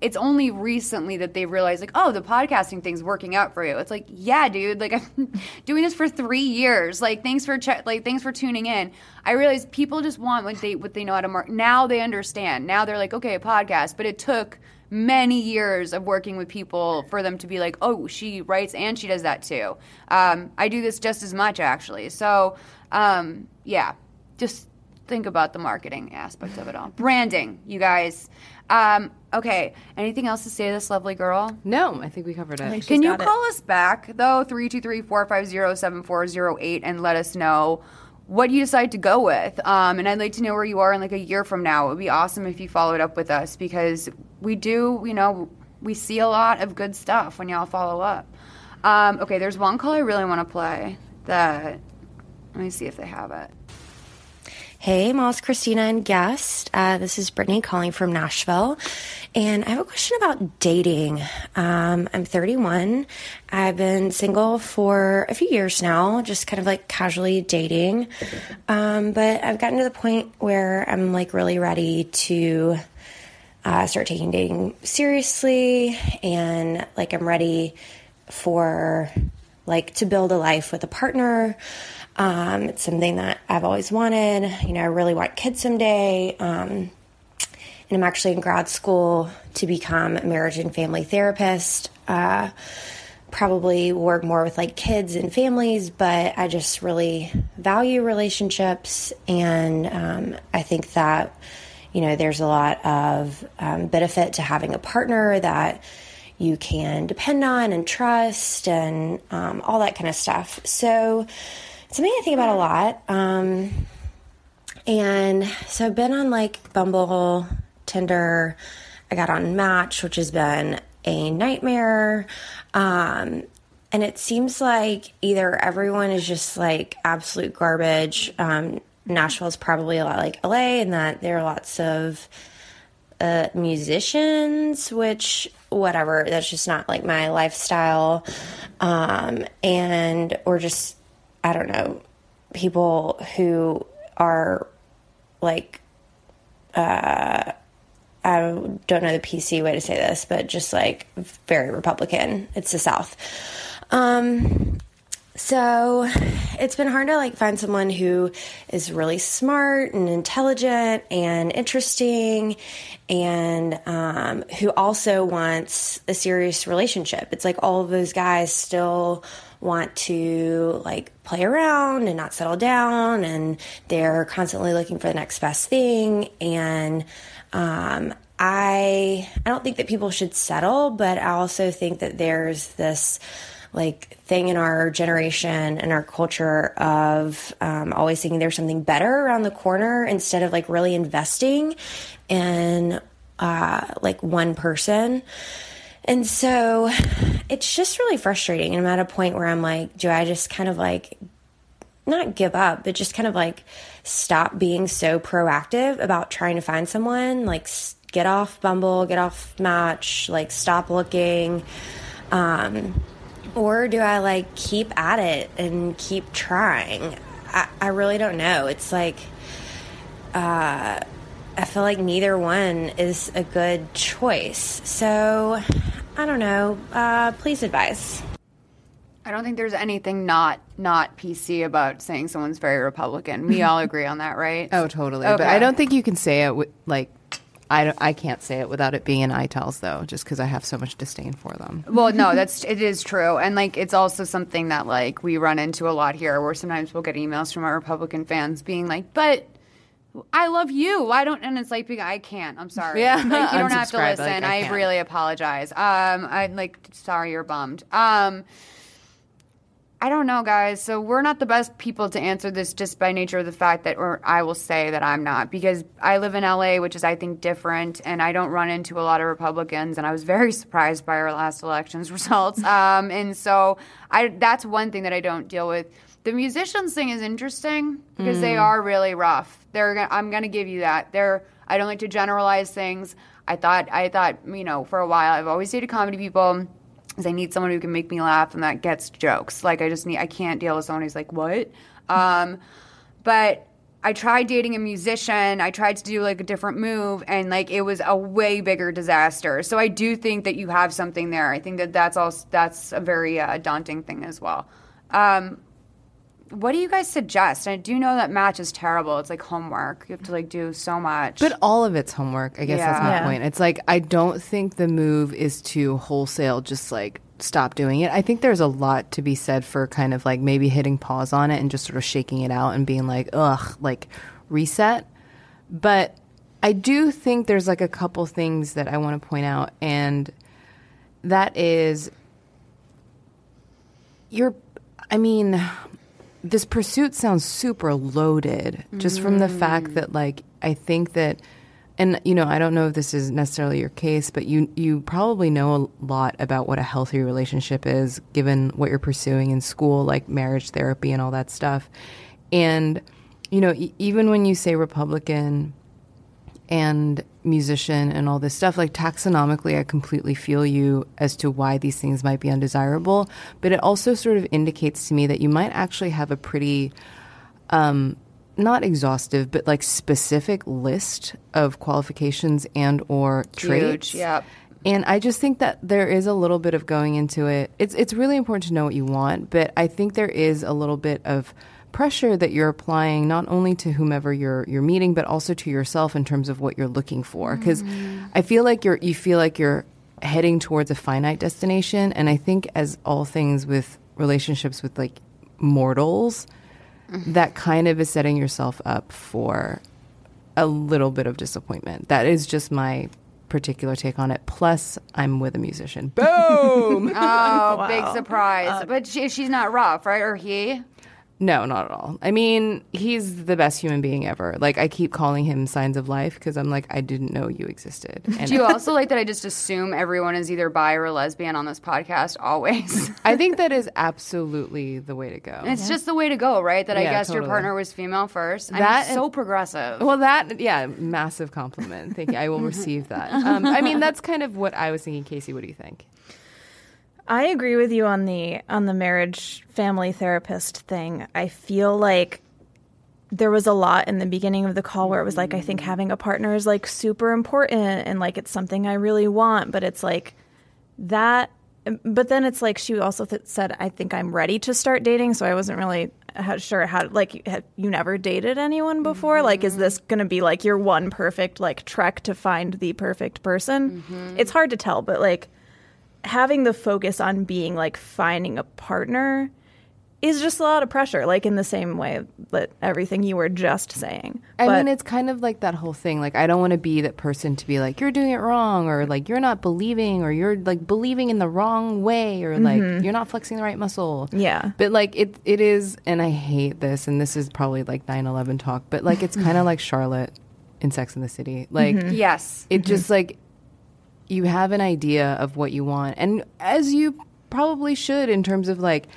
It's only recently that they realize like, oh, the podcasting thing's working out for you. It's like, yeah, dude. Like I'm doing this for three years. Like thanks for che- like thanks for tuning in. I realize people just want what they what they know how to mark. Now they understand. Now they're like, okay, a podcast, but it took many years of working with people for them to be like, oh, she writes and she does that too. Um, I do this just as much actually. So, um, yeah, just think about the marketing aspect of it all. Branding, you guys. Um, okay, anything else to say to this lovely girl? No, I think we covered it. Can you got it. call us back though 323-450-7408 and let us know what you decide to go with? Um, and i'd like to know where you are in like a year from now. It would be awesome if you followed up with us because we do you know we see a lot of good stuff when y'all follow up. Um, okay there's one call i really want to play that let me see if they have it Hey, Moss, Christina, and guest. Uh, this is Brittany calling from Nashville. And I have a question about dating. Um, I'm 31. I've been single for a few years now, just kind of like casually dating. Um, but I've gotten to the point where I'm like really ready to uh, start taking dating seriously and like I'm ready for like to build a life with a partner. Um, it's something that I've always wanted. You know, I really want kids someday. Um, and I'm actually in grad school to become a marriage and family therapist. Uh, probably work more with like kids and families, but I just really value relationships. And um, I think that, you know, there's a lot of um, benefit to having a partner that you can depend on and trust and um, all that kind of stuff. So, something I think about a lot. Um, and so I've been on like Bumble, Tinder. I got on Match, which has been a nightmare. Um, and it seems like either everyone is just like absolute garbage. Um, is probably a lot like LA, in that there are lots of uh, musicians, which whatever, that's just not like my lifestyle. Um, and or just I don't know, people who are like uh I don't know the PC way to say this, but just like very Republican. It's the South. Um, so it's been hard to like find someone who is really smart and intelligent and interesting and um, who also wants a serious relationship. It's like all of those guys still want to like play around and not settle down and they're constantly looking for the next best thing and um, I I don't think that people should settle, but I also think that there's this like thing in our generation and our culture of um, always thinking there's something better around the corner instead of like really investing in uh, like one person. And so it's just really frustrating. And I'm at a point where I'm like, do I just kind of like not give up, but just kind of like stop being so proactive about trying to find someone? Like, get off Bumble, get off Match, like, stop looking. Um, or do I like keep at it and keep trying? I, I really don't know. It's like, uh, I feel like neither one is a good choice. So, I don't know. Uh, please advise. I don't think there's anything not not PC about saying someone's very Republican. We all agree on that, right? Oh, totally. Okay. But I don't think you can say it with, like, I, don't- I can't say it without it being in itals though, just because I have so much disdain for them. Well, no, that's it is true, and like it's also something that like we run into a lot here, where sometimes we'll get emails from our Republican fans being like, "But I love you. Why don't?" And it's like, "Because I can't. I'm sorry. Yeah. like, you don't have to listen. like, I I, really apologize. Um, I'm like sorry you're bummed. Um." I don't know, guys. So we're not the best people to answer this just by nature of the fact that, or I will say that I'm not, because I live in LA, which is, I think, different, and I don't run into a lot of Republicans, and I was very surprised by our last election's results. Um, and so I, that's one thing that I don't deal with. The musicians thing is interesting because they are really rough. They're, gonna- I'm going to give you that. They're, I don't like to generalize things. I thought, I thought, you know, for a while, I've always dated comedy people because I need someone who can make me laugh and that gets jokes. Like I just need I can't deal with someone who's like, "What?" Um, but I tried dating a musician. I tried to do like a different move and like it was a way bigger disaster. So I do think that you have something there. I think that that's all. that's a very uh, daunting thing as well. Um, what do you guys suggest? I do know that match is terrible. It's like homework. You have to like do so much. But all of it's homework. I guess that's my Yeah. point. It's like I don't think the move is to wholesale just like stop doing it. I think there's a lot to be said for kind of like maybe hitting pause on it and just sort of shaking it out and being like, ugh, like reset. But I do think there's like a couple things that I want to point out, and that is you're, I mean, this pursuit sounds super loaded just from the fact mm. that like I think that and you know I don't know if this is necessarily your case but you you probably know a lot about what a healthy relationship is given what you're pursuing in school like marriage therapy and all that stuff. And you know e- even when you say republican and musician and all this stuff like taxonomically i completely feel you as to why these things might be undesirable but it also sort of indicates to me that you might actually have a pretty um, not exhaustive but like specific list of qualifications and or traits yep. and I just think that there is a little bit of going into it. It's it's really important to know what you want, but I think there is a little bit of pressure that you're applying not only to whomever you're you're meeting, but also to yourself in terms of what you're looking for. Because mm. I feel like you're you feel like you're heading towards a finite destination, and I think as all things with relationships with like mortals, mm-hmm. that kind of is setting yourself up for a little bit of disappointment. That is just my particular take on it. Plus, I'm with a musician. Boom. Oh, big surprise! Uh, but she, she's not rough, right? Or he? No, not at all. I mean, he's the best human being ever. Like I keep calling him signs of life because I'm like, I didn't know you existed. And Do you also like that I just assume everyone is either bi or lesbian on this podcast always? I think that is absolutely the way to go. it's just the way to go, right? That I Yeah, guess your partner was female first. That I'm and- so progressive. Well, that yeah, massive compliment. Thank you. I will receive that. Um, I mean, that's kind of what I was thinking. Casey, what do you think? I agree with you on the on the marriage family therapist thing. I feel like there was a lot in the beginning of the call where it was like I think mm-hmm. having a partner is like super important and like it's something I really want, but it's like that but then it's like she also th- said I think I'm ready to start dating, so I wasn't really sure how like you never dated anyone before? Like is this mm-hmm. going to be like your one perfect like trek to find the perfect person? Mm-hmm. It's hard to tell, but like having the focus on being like finding a partner is just a lot of pressure, like in the same way that everything you were just saying. I But- mean, it's kind of like that whole thing. Like, I don't want to be that person to be like, you're doing it wrong, or like, you're not believing, or you're like believing in the wrong way, or like, mm-hmm. you're not flexing the right muscle. Yeah. But like, it it is, and I hate this, and this is probably like 9 11 talk, but like, it's kind of like Charlotte in Sex in the City. Like, mm-hmm. yes. it just mm-hmm. like, you have an idea of what you want, and as you probably should in terms of like,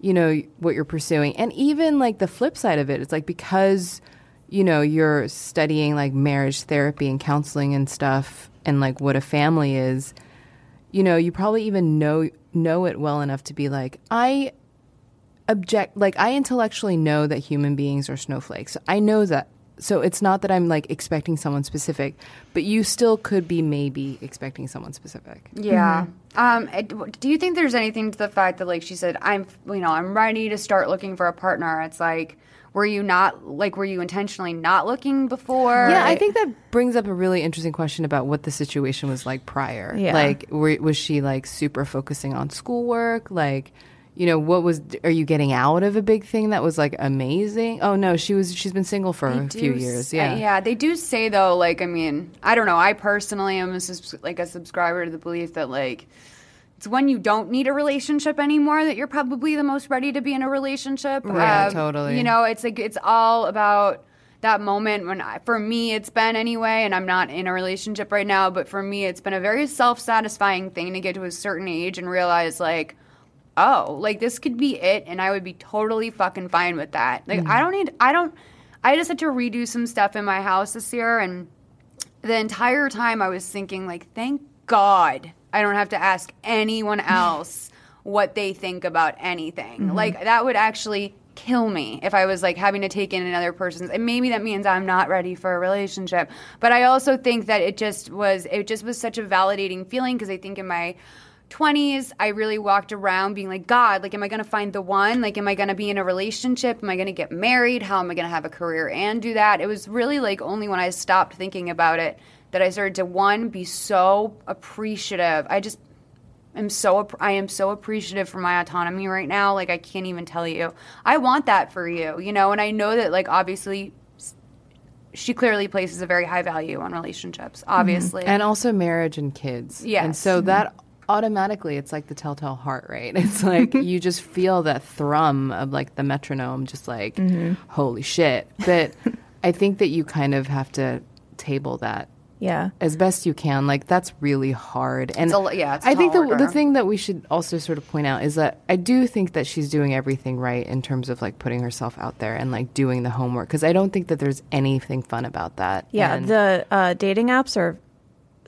you know, what you're pursuing. And even like the flip side of it, it's like because, you know, you're studying like marriage therapy and counseling and stuff and like what a family is, you know, you probably even know know it well enough to be like, I object like I intellectually know that human beings are snowflakes. I know that. So it's not that I'm like expecting someone specific, but you still could be maybe expecting someone specific. Yeah. Um, do you think there's anything to the fact that, like she said, I'm, you know, I'm ready to start looking for a partner? It's like, were you not, like, were you intentionally not looking before? Yeah, I think that brings up a really interesting question about what the situation was like prior. Yeah. Like, were, was she like super focusing on schoolwork? Like, you know, what was? Are you getting out of a big thing that was like amazing? Oh no, she was. She's been single for They a few years. s- Yeah. uh, yeah. They do say though, like, I mean, I don't know. I personally am a, subs- like a subscriber to the belief that like it's when you don't need a relationship anymore that you're probably the most ready to be in a relationship. Right, Uh, totally. You know, it's like it's all about that moment when I, for me it's been anyway and i'm not in a relationship right now but for me it's been a very self-satisfying thing to get to a certain age and realize like oh, like this could be it, and I would be totally fucking fine with that. Like I mm. don't need, I don't, I just had to redo some stuff in my house this year, and the entire time I was thinking like, thank God I don't have to ask anyone else what they think about anything. Mm-hmm. Like that would actually kill me if I was like having to take in another person's and maybe that means I'm not ready for a relationship. But I also think that it just was it just was such a validating feeling because I think in my 20s I really walked around being like god like am I going to find the one? Like am I going to be in a relationship? Am I going to get married? How am I going to have a career and do that? It was really like only when I stopped thinking about it that I started to one be so appreciative. I just am so I am so appreciative for my autonomy right now. Like I can't even tell you. I want that for you you know? And I know that like obviously she clearly places a very high value on relationships mm-hmm. obviously. And also marriage and kids. Yes. And so that automatically it's like the telltale heart rate. It's like mm-hmm. you just feel that thrum of like the metronome just like mm-hmm. holy shit. But I think that you kind of have to table that Yeah. as best you can. Like that's really hard. And It's a yeah, I think the the uh-huh. thing that we should also sort of point out is that I do think that she's doing everything right in terms of like putting herself out there and like doing the homework because I don't think that there's anything fun about that. Yeah, And- the uh, dating apps are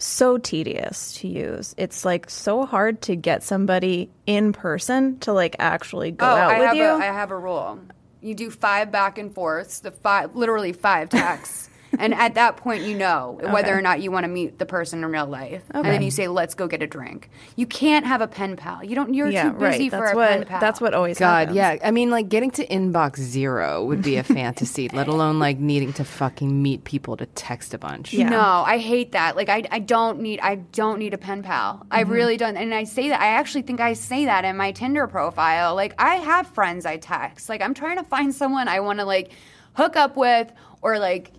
so tedious to use. It's like so hard to get somebody in person to like actually go Oh, out I with have you. A, I have a rule. You do five back and forths, the five, literally five texts, and at that point, you know whether or not you want to meet the person in real life. And then you say, "Let's go get a drink." You can't have a pen pal. You don't. You're yeah, too busy right. for That's a what pen pal. that's what always happens. God, happens. yeah. I mean, like getting to inbox zero would be a fantasy, let alone like needing to fucking meet people to text a bunch. Yeah. No, I hate that. Like I, I don't need I don't need a pen pal. I Mm-hmm. really don't. And I say that I actually think I say that in my Tinder profile. Like I have friends I text. Like I'm trying to find someone I want to like hook up with or like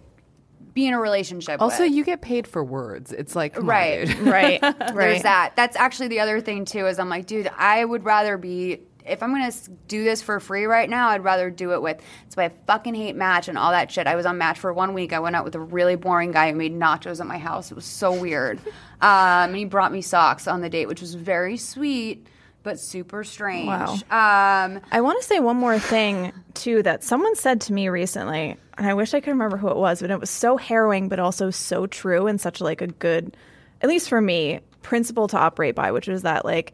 be in a relationship Also, with. you get paid for words. It's like, come on, Right. right, right. There's that. That's actually the other thing too. Is I'm like, dude, I would rather be if I'm gonna do this for free right now, I'd rather do it with. That's why I fucking hate Match and all that shit. I was on Match for one week. I went out with a really boring guy who made nachos at my house. It was so weird. Um, and he brought me socks on the date, which was very sweet, but super strange. Wow. Um, I want to say one more thing too that someone said to me recently, and I wish I could remember who it was, but it was so harrowing, but also so true and such like a good, at least for me, principle to operate by, which was that like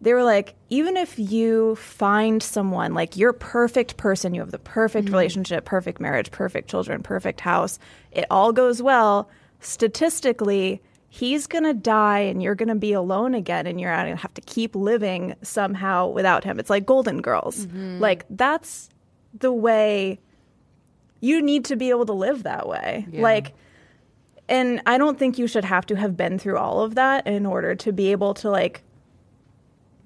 they were like, even if you find someone like your perfect person, you have the perfect mm-hmm. relationship, perfect marriage, perfect children, perfect house, it all goes well, statistically, he's going to die and you're going to be alone again and you're going to have to keep living somehow without him. It's like Golden Girls. Mm-hmm. Like, that's the way you need to be able to live that way. Like, and I don't think you should have to have been through all of that in order to be able to like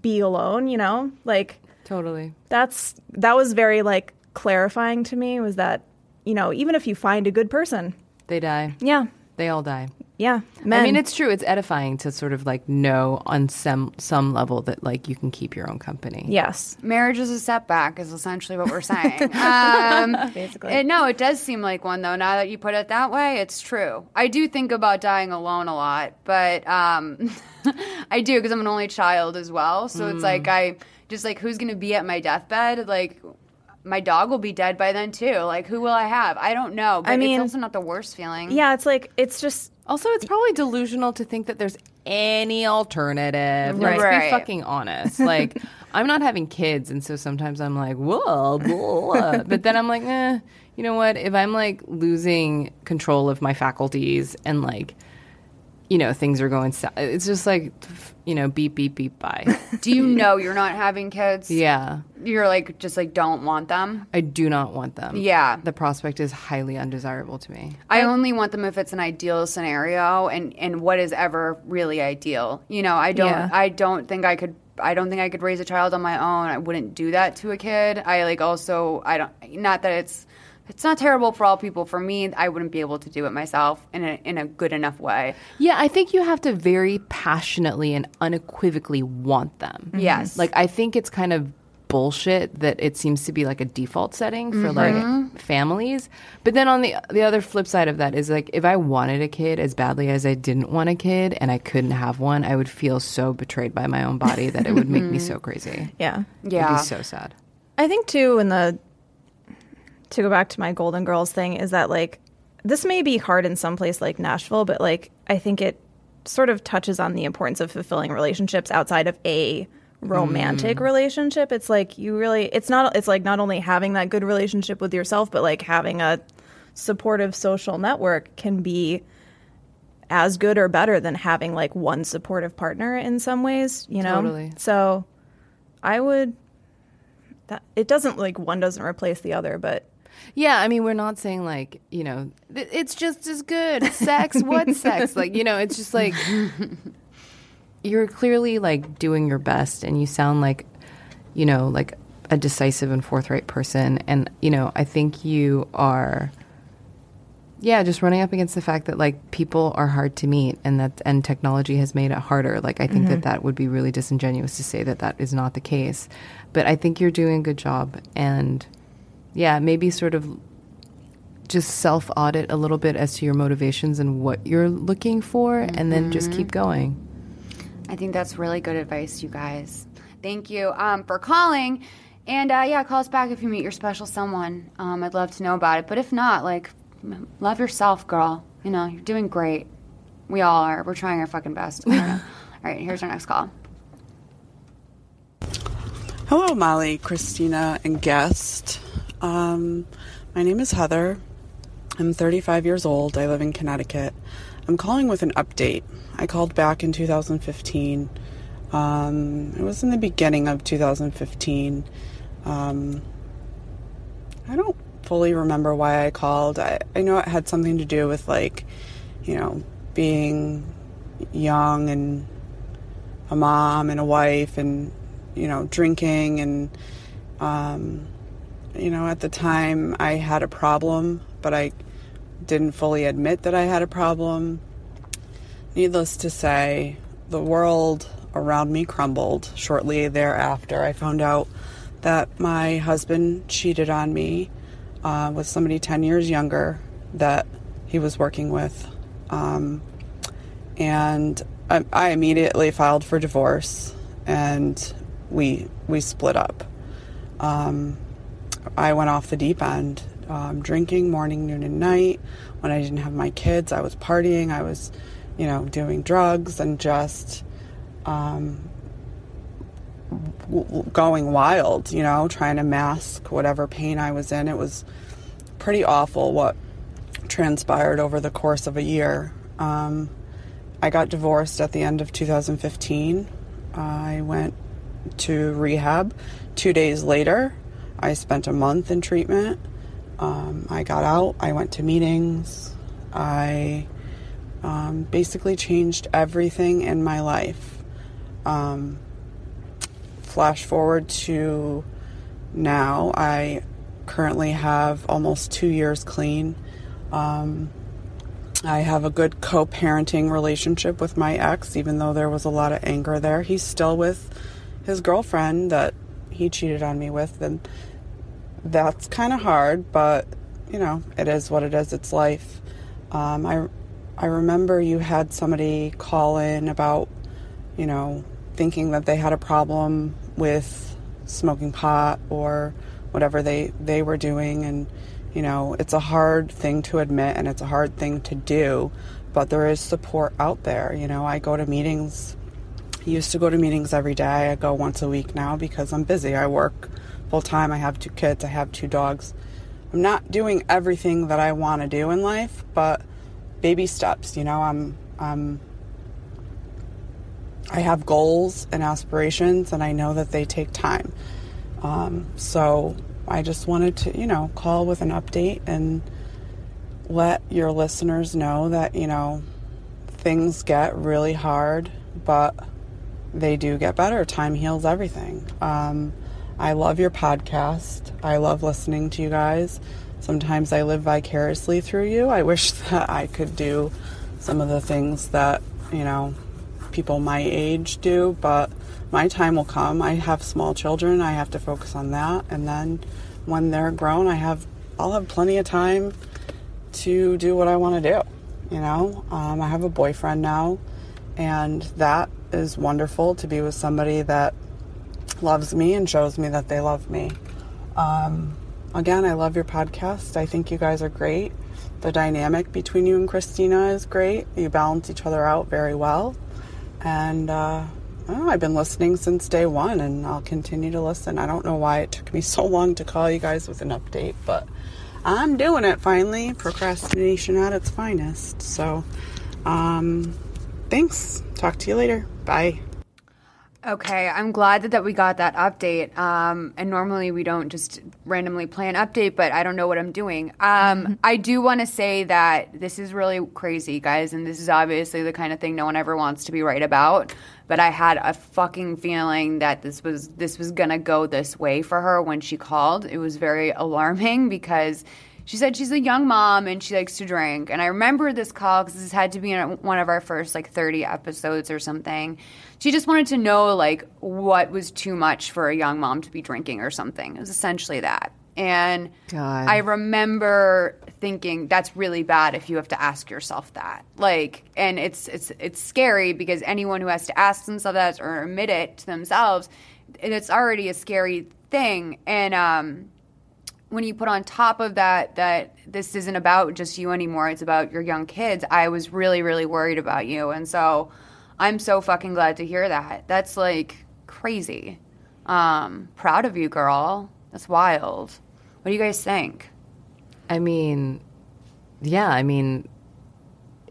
be alone, you know? Like Totally. that's that was very like clarifying to me was that, you know, even if you find a good person, They die. yeah. They all die. Yeah. Men. I mean, it's true. It's edifying to sort of like know on some some level that like you can keep your own company. yes. marriage is a setback is essentially what we're saying um, basically no it does seem like one though now that you put it that way it's true i do think about dying alone a lot but um, i do because i'm an only child as well so it's like i just like who's gonna be at my deathbed like my dog will be dead by then too like who will i have i don't know but I mean- it's also not the worst feeling Yeah, it's like it's just Also, it's probably delusional to think that there's any alternative. Right. Let's Right. be fucking honest. Like, I'm not having kids, and so sometimes I'm like, whoa, blah. but then I'm like, eh, you know what? If I'm like losing control of my faculties and like, you know, things are going, south, it's just like, you know, beep, beep, beep, bye. do you know you're not having kids yeah. you're like just like don't want them I do not want them. Yeah. The prospect is highly undesirable to me. I only want them if it's an ideal scenario and and what is ever really ideal. You know, I don't Yeah. I don't think I could I don't think I could raise a child on my own. I wouldn't do that to a kid. I like also I don't not that it's it's not terrible for all people. For me, I wouldn't be able to do it myself in a in a good enough way. Yeah, I think you have to very passionately and unequivocally want them. Mm-hmm. Yes. Like I think it's kind of bullshit that it seems to be like a default setting for like mm-hmm. families. But then on the the other flip side of that is like if I wanted a kid as badly as I didn't want a kid and I couldn't have one, I would feel so betrayed by my own body that it would make me mm-hmm. so crazy. yeah. Yeah. It'd be so sad. I think too, in the to go back to my Golden Girls thing, is that like this may be hard in some place like Nashville, but like I think it sort of touches on the importance of fulfilling relationships outside of a romantic mm. relationship. It's like you really it's not it's like not only having that good relationship with yourself, but like having a supportive social network can be as good or better than having like one supportive partner in some ways, you know? Totally. So I would that it doesn't like one doesn't replace the other, but Yeah, I mean, we're not saying like, you know, th- it's just as good. Sex, what sex? Like, you know, it's just like you're clearly like doing your best and you sound like, you know, like a decisive and forthright person. And, you know, I think you are, yeah, just running up against the fact that like people are hard to meet and that, and technology has made it harder. Like, I think that mm-hmm. that would be really disingenuous to say that that is not the case. But I think you're doing a good job. And, yeah, maybe sort of just self audit a little bit as to your motivations and what you're looking for, and then just keep going. I think that's really good advice, you guys. Thank you um, for calling. And uh, yeah, call us back if you meet your special someone. Um, I'd love to know about it. But if not, like, love yourself, girl. You know, you're doing great. We all are. We're trying our fucking best. I don't know. all right, here's our next call. Hello, Molly, Christina, and guest. Um, my name is Heather. I'm 35 years old. I live in Connecticut. I'm calling with an update. I called back in 2015. Um, it was in the beginning of 2015. Um, I don't fully remember why I called. I, I know it had something to do with, like, you know, being young and a mom and a wife and you know drinking and um, you know at the time i had a problem but i didn't fully admit that i had a problem needless to say the world around me crumbled. Shortly thereafter, I found out that my husband cheated on me uh, with somebody 10 years younger that he was working with. Um, and I, I immediately filed for divorce and we, we split up. Um, I went off the deep end, um, drinking morning, noon, and night. When I didn't have my kids, I was partying. I was, you know, doing drugs and just um, w- going wild, you know, trying to mask whatever pain I was in. It was pretty awful what transpired over the course of a year. Um, I got divorced at the end of 2015. I went to rehab. Two days later, I spent a month in treatment. Um, I got out, I went to meetings, I um, basically changed everything in my life. Um, flash forward to now, I currently have almost two years clean. Um, I have a good co parenting relationship with my ex, even though there was a lot of anger there. He's still with his girlfriend that he cheated on me with, and that's kind of hard, but you know, it is what it is. It's life. Um, I, I remember you had somebody call in about, you know, thinking that they had a problem with smoking pot or whatever they, they were doing. And, you know, it's a hard thing to admit and it's a hard thing to do, but there is support out there. You know, I go to meetings, I used to go to meetings every day. I go once a week now because I'm busy. I work full time. I have two kids, I have two dogs. I'm not doing everything that I want to do in life, but baby steps, you know, I'm I'm I have goals and aspirations and I know that they take time. Um, so I just wanted to, you know, call with an update and let your listeners know that, you know, things get really hard, but they do get better. Time heals everything. Um, I love your podcast. I love listening to you guys. Sometimes I live vicariously through you. I wish that I could do some of the things that, you know, people my age do, but my time will come. I have small children. I have to focus on that. And then when they're grown, I have I'll have plenty of time to do what I want to do. You know, um, I have a boyfriend now, and that is wonderful to be with somebody that loves me and shows me that they love me. Um, again, I love your podcast. I think you guys are great. The dynamic between you and Christina is great. You balance each other out very well. And uh, I've been listening since day one and I'll continue to listen. I don't know why it took me so long to call you guys with an update, but I'm doing it finally. Procrastination at its finest. So, um, thanks. Talk to you later. Bye. Okay, I'm glad that, that we got that update. Um, and normally we don't just randomly play an update, but I don't know what I'm doing. Um, I do want to say that this is really crazy, guys, and this is obviously the kind of thing no one ever wants to be right about. But I had a fucking feeling that this was this was gonna go this way for her when she called. It was very alarming because she said she's a young mom and she likes to drink. And I remember this call because this had to be in one of our first like 30 episodes or something. She just wanted to know like what was too much for a young mom to be drinking or something. It was essentially that. And God. I remember thinking that's really bad if you have to ask yourself that. Like and it's it's it's scary because anyone who has to ask themselves that or admit it to themselves, it's already a scary thing. And um when you put on top of that that this isn't about just you anymore it's about your young kids i was really really worried about you. And so i'm so fucking glad to hear that. That's like crazy. Um proud of you girl. That's wild. What do you guys think? I mean, yeah, I mean,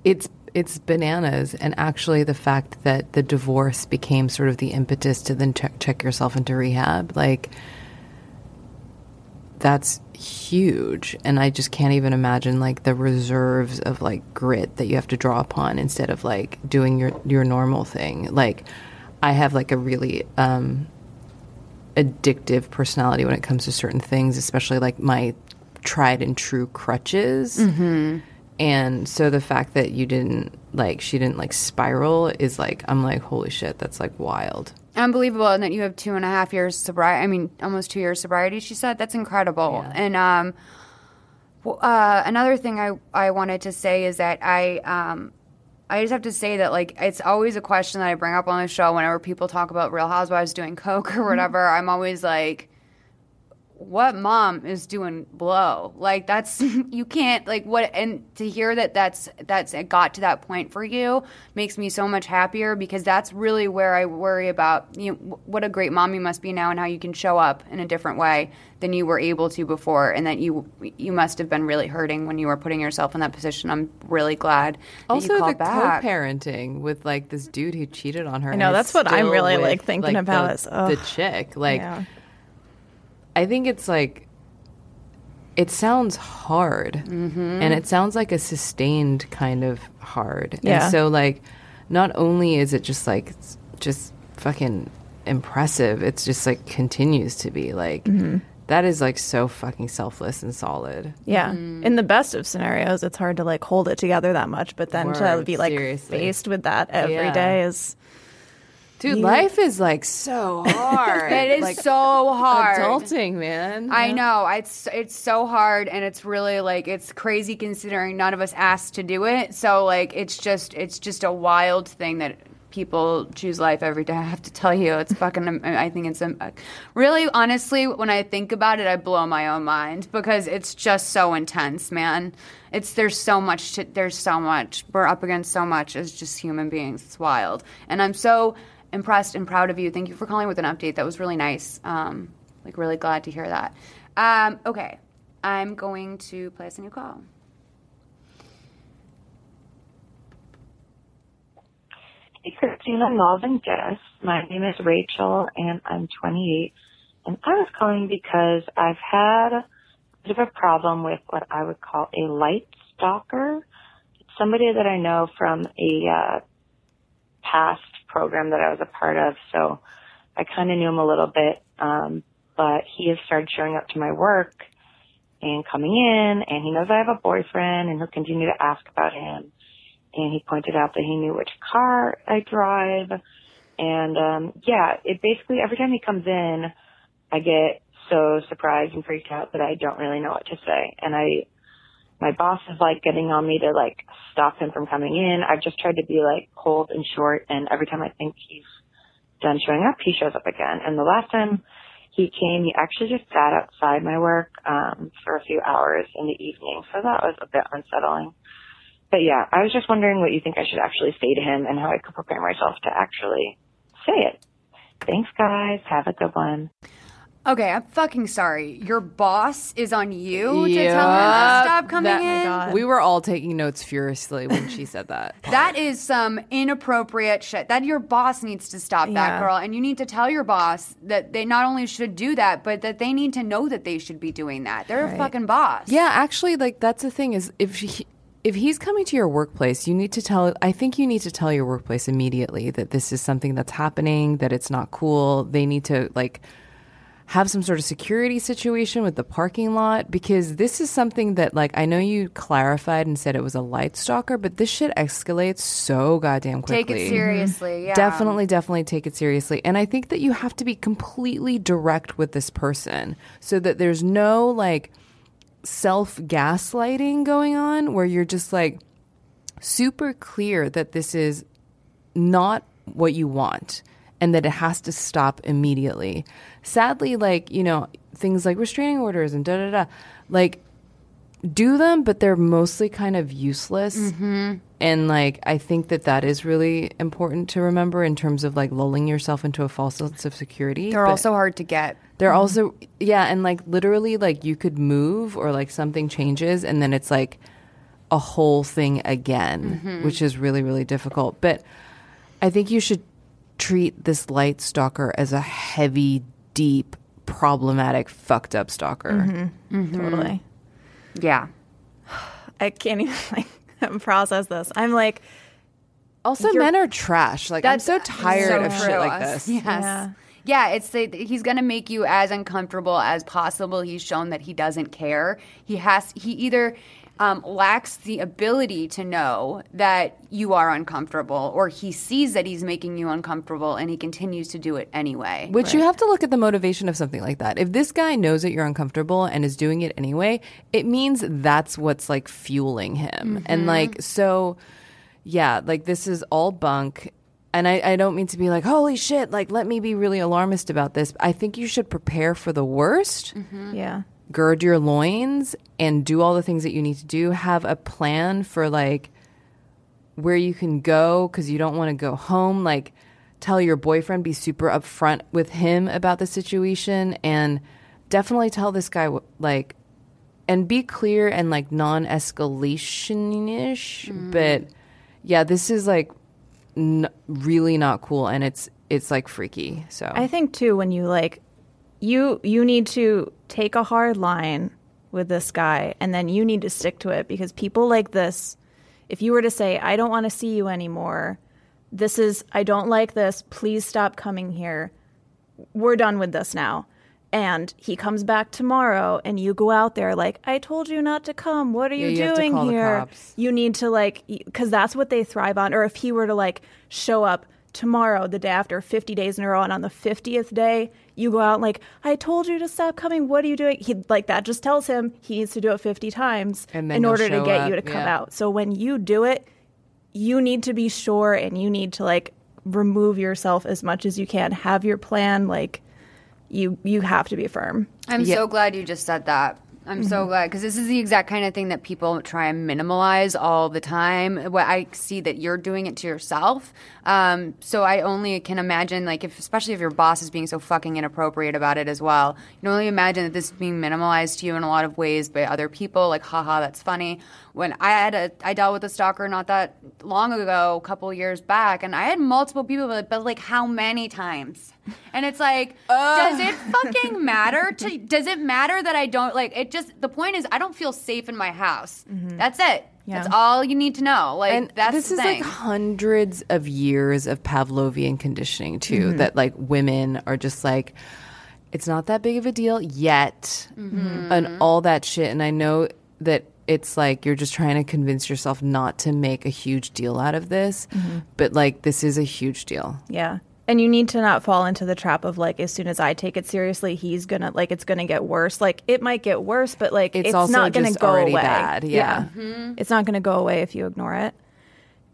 it's it's bananas, and actually, the fact that the divorce became sort of the impetus to then check, check yourself into rehab, like that's huge, and I just can't even imagine like the reserves of like grit that you have to draw upon instead of like doing your your normal thing. Like, I have like a really um, addictive personality when it comes to certain things, especially like my tried and true crutches. And so the fact that you didn't like she didn't like spiral is like I'm like holy shit that's like wild. Unbelievable and that you have two and a half years sobriety i mean almost two years sobriety she said. That's incredible. And um uh, another thing I, I wanted to say is that i um I just have to say that like it's always a question that I bring up on the show whenever people talk about Real Housewives doing coke or whatever. I'm always like, what mom is doing blow like that's you can't like what and to hear that that's that's it got to that point for you makes me so much happier because that's really where i worry about you know what a great mom you must be now and how you can show up in a different way than you were able to before and that you you must have been really hurting when you were putting yourself in that position i'm really glad that Also you the back. co-parenting with like this dude who cheated on her. I and know, that's what I'm really, with, like, thinking about the, is, ugh. the chick. Like Yeah. I think it's like it sounds hard, Mm-hmm. and it sounds like a sustained kind of hard. Yeah. And so like, not only is it just like it's just fucking impressive, it's just like continues to be like. Mm-hmm. that is like so fucking selfless and solid. Yeah. Mm-hmm. In the best of scenarios, it's hard to like hold it together that much, but then to be like seriously. faced with that every day Yeah. is Dude, life is like so hard. it is like, so hard adulting, man. I know it's it's so hard and it's really like it's crazy considering none of us asked to do it. So like it's just it's just a wild thing that people choose life every day. I have to tell you, it's fucking. I think it's um, really honestly when I think about it, I blow my own mind because it's just so intense, man. It's there's so much. To, there's so much. We're up against so much as just human beings. It's wild, and I'm so impressed and proud of you. Thank you for calling with an update. That was really nice. Um, like really glad to hear that. Um, okay, I'm going to play us a new call. Hey, Christina Melvin Guest. My name is Rachel and I'm 28. And I was calling because I've had a bit of a problem with what I would call a light stalker. It's somebody that I know from a uh, past program that I was a part of. So I kind of knew him a little bit. Um, but he has started showing up to my work and coming in and he knows I have a boyfriend and he'll continue to ask about him and he pointed out that he knew which car I drive. And um yeah, it basically every time he comes in, I get so surprised and freaked out that I don't really know what to say. And I my boss is like getting on me to like stop him from coming in. I've just tried to be like cold and short and every time I think he's done showing up, he shows up again. And the last time he came, he actually just sat outside my work um for a few hours in the evening. So that was a bit unsettling. But yeah, I was just wondering what you think I should actually say to him and how I could prepare myself to actually say it. Thanks, guys. Have a good one. Okay, I'm fucking sorry. Your boss is on you to tell him to stop coming That- in. Oh we were all taking notes furiously when she said that. That is some inappropriate shit. That your boss needs to stop that, Yeah. girl. And you need to tell your boss that they not only should do that, but that they need to know that they should be doing that. They're a fucking boss. Yeah, actually, like that's the thing is if he, if he's coming to your workplace, you need to tell. I think you need to tell your workplace immediately that this is something that's happening. That it's not cool. They need to like have some sort of security situation with the parking lot because this is something that like I know you clarified and said it was a light stalker, but this shit escalates so goddamn quickly. Take it mm-hmm. seriously. Yeah. Definitely, definitely take it seriously. And I think that you have to be completely direct with this person so that there's no like self gaslighting going on where you're just like super clear that this is not what you want and that it has to stop immediately. Sadly, like, you know, things like restraining orders and da da da, like, do them, but they're mostly kind of useless. Mm-hmm. And like, I think that that is really important to remember in terms of like lulling yourself into a false sense of security. They're But also hard to get. They're also, yeah, and like literally, like you could move or like something changes, and then it's like a whole thing again, which is really, really difficult. But I think you should treat this light stalker as a heavy, deep, problematic, fucked up stalker. Mm-hmm. Mm-hmm. totally. Yeah. I can't even like process this. I'm like, Also, men are trash. Like, I'm so tired so of shit true. like this. Yes. Yeah. Yeah. it's the, he's going to make you as uncomfortable as possible. He's shown that he doesn't care. He has he either um, lacks the ability to know that you are uncomfortable, or he sees that he's making you uncomfortable and he continues to do it anyway. Which you have to look at the motivation of something like that. If this guy knows that you're uncomfortable and is doing it anyway, it means that's what's like fueling him. And like, so yeah, like this is all bunk. And I, I don't mean to be like, holy shit, like let me be really alarmist about this. I think you should prepare for the worst, Yeah. Gird your loins, and do all the things that you need to do. Have a plan for like where you can go because you don't want to go home. Like, tell your boyfriend, be super upfront with him about the situation, and definitely tell this guy, like, and be clear and like non escalation ish. Mm-hmm. But yeah, this is like n- really not cool, and it's it's like freaky. So I think too when you like you you need to take a hard line with this guy and then you need to stick to it because people like this if you were to say I don't want to see you anymore. This is I don't like this. Please stop coming here. We're done with this now. And he comes back tomorrow and you go out there like I told you not to come. What are Yeah, you you have to doing here? you need to like because that's what they thrive on. Or if he were to like show up tomorrow the day after 50 days in a row and on the 50th day you go out like i told you to stop coming what are you doing he like that just tells him he needs to do it 50 times in order to get up, you to come yeah. out so when you do it you need to be sure and you need to like remove yourself as much as you can have your plan like you you have to be firm I'm so glad you just said that. I'm so mm-hmm. glad because this is the exact kind of thing that people try and minimalize all the time. What I see that you're doing it to yourself. Um, so I only can imagine, like, if especially if your boss is being so fucking inappropriate about it as well. You can only imagine that this is being minimalized to you in a lot of ways by other people. Like, haha, that's funny. When I had a, I dealt with a stalker not that long ago, a couple years back, and I had multiple people, but, but like, how many times? And it's like, does it fucking matter? To does it matter that I don't like it? Just the point is, I don't feel safe in my house. That's it. That's all you need to know. Like and that's this is thing. like hundreds of years of Pavlovian conditioning too. Mm-hmm. That like women are just like, it's not that big of a deal yet, Mm-hmm. and all that shit. And I know that it's like you're just trying to convince yourself not to make a huge deal out of this, Mm-hmm. but like this is a huge deal. Yeah. And you need to not fall into the trap of like, as soon as I take it seriously, he's gonna like it's gonna get worse. Like it might get worse, but like It's it's, also not gonna just go away. bad, yeah. Mm-hmm. it's not gonna go away if you ignore it.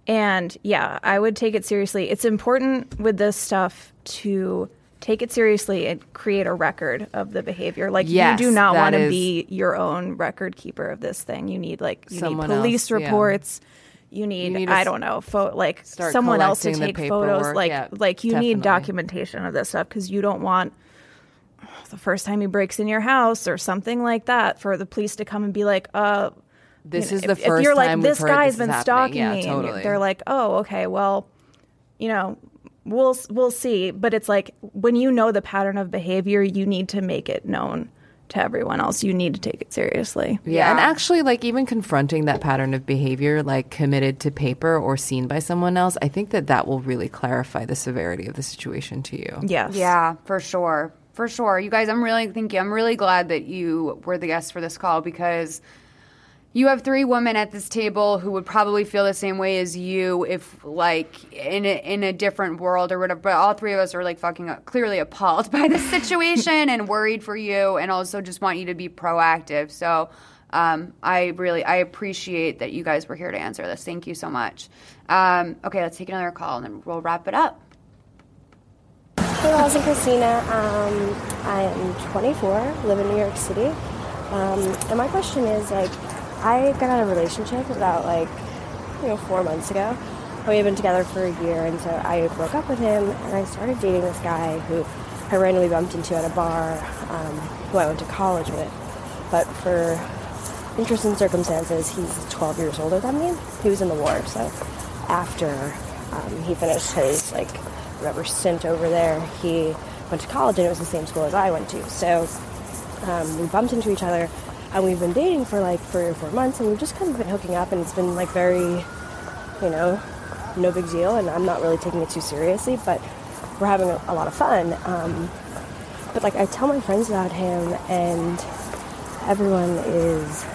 And yeah, I would take it seriously. It's important with this stuff to take it seriously and create a record of the behavior. Like Yes, you do not want to is- be your own record keeper of this thing. You need like you Someone need police else, yeah. You need, need to I don't know, fo- like someone else to take photos. Like yeah, like you definitely. need documentation of this stuff because you don't want the first time he breaks in your house or something like that for the police to come and be like, uh, This you know, is the if, first if you're like time this guy's this been stalking Yeah, me, and totally. they're like, oh, okay, well, you know, we'll we'll see. But it's like when you know the pattern of behavior, you need to make it known to everyone else. You need to take it seriously. Yeah, and actually, like even confronting that pattern of behavior, like committed to paper or seen by someone else, I think that that will really clarify the severity of the situation to you. Yes. Yeah, for sure. For sure. You guys, I'm really thank you. I'm really glad that you were the guest for this call because you have three women at this table who would probably feel the same way as you if like in a, in a different world or whatever. But all three of us are like fucking clearly appalled by the situation and worried for you and also just want you to be proactive. So um, I really I appreciate that you guys were here to answer this. Thank you so much. Um, okay, let's take another call and then we'll wrap it up. Hey, Miles and Christina. Um, I am 24, live in New York City. Um, and my question is, like, I got out of a relationship about, like, you know, four months ago. We had been together for a year, and so I broke up with him, and I started dating this guy who I randomly bumped into at a bar, um, who I went to college with. But for interesting circumstances, he's 12 years older than me. He was in the war, so after um, he finished his like whatever stint over there, he went to college, and it was the same school as I went to. So um, we bumped into each other, and we've been dating for like three or four months, and we've just kind of been hooking up, and it's been like very, you know, no big deal, and I'm not really taking it too seriously, but we're having a, a lot of fun. Um, but like I tell my friends about him, and everyone is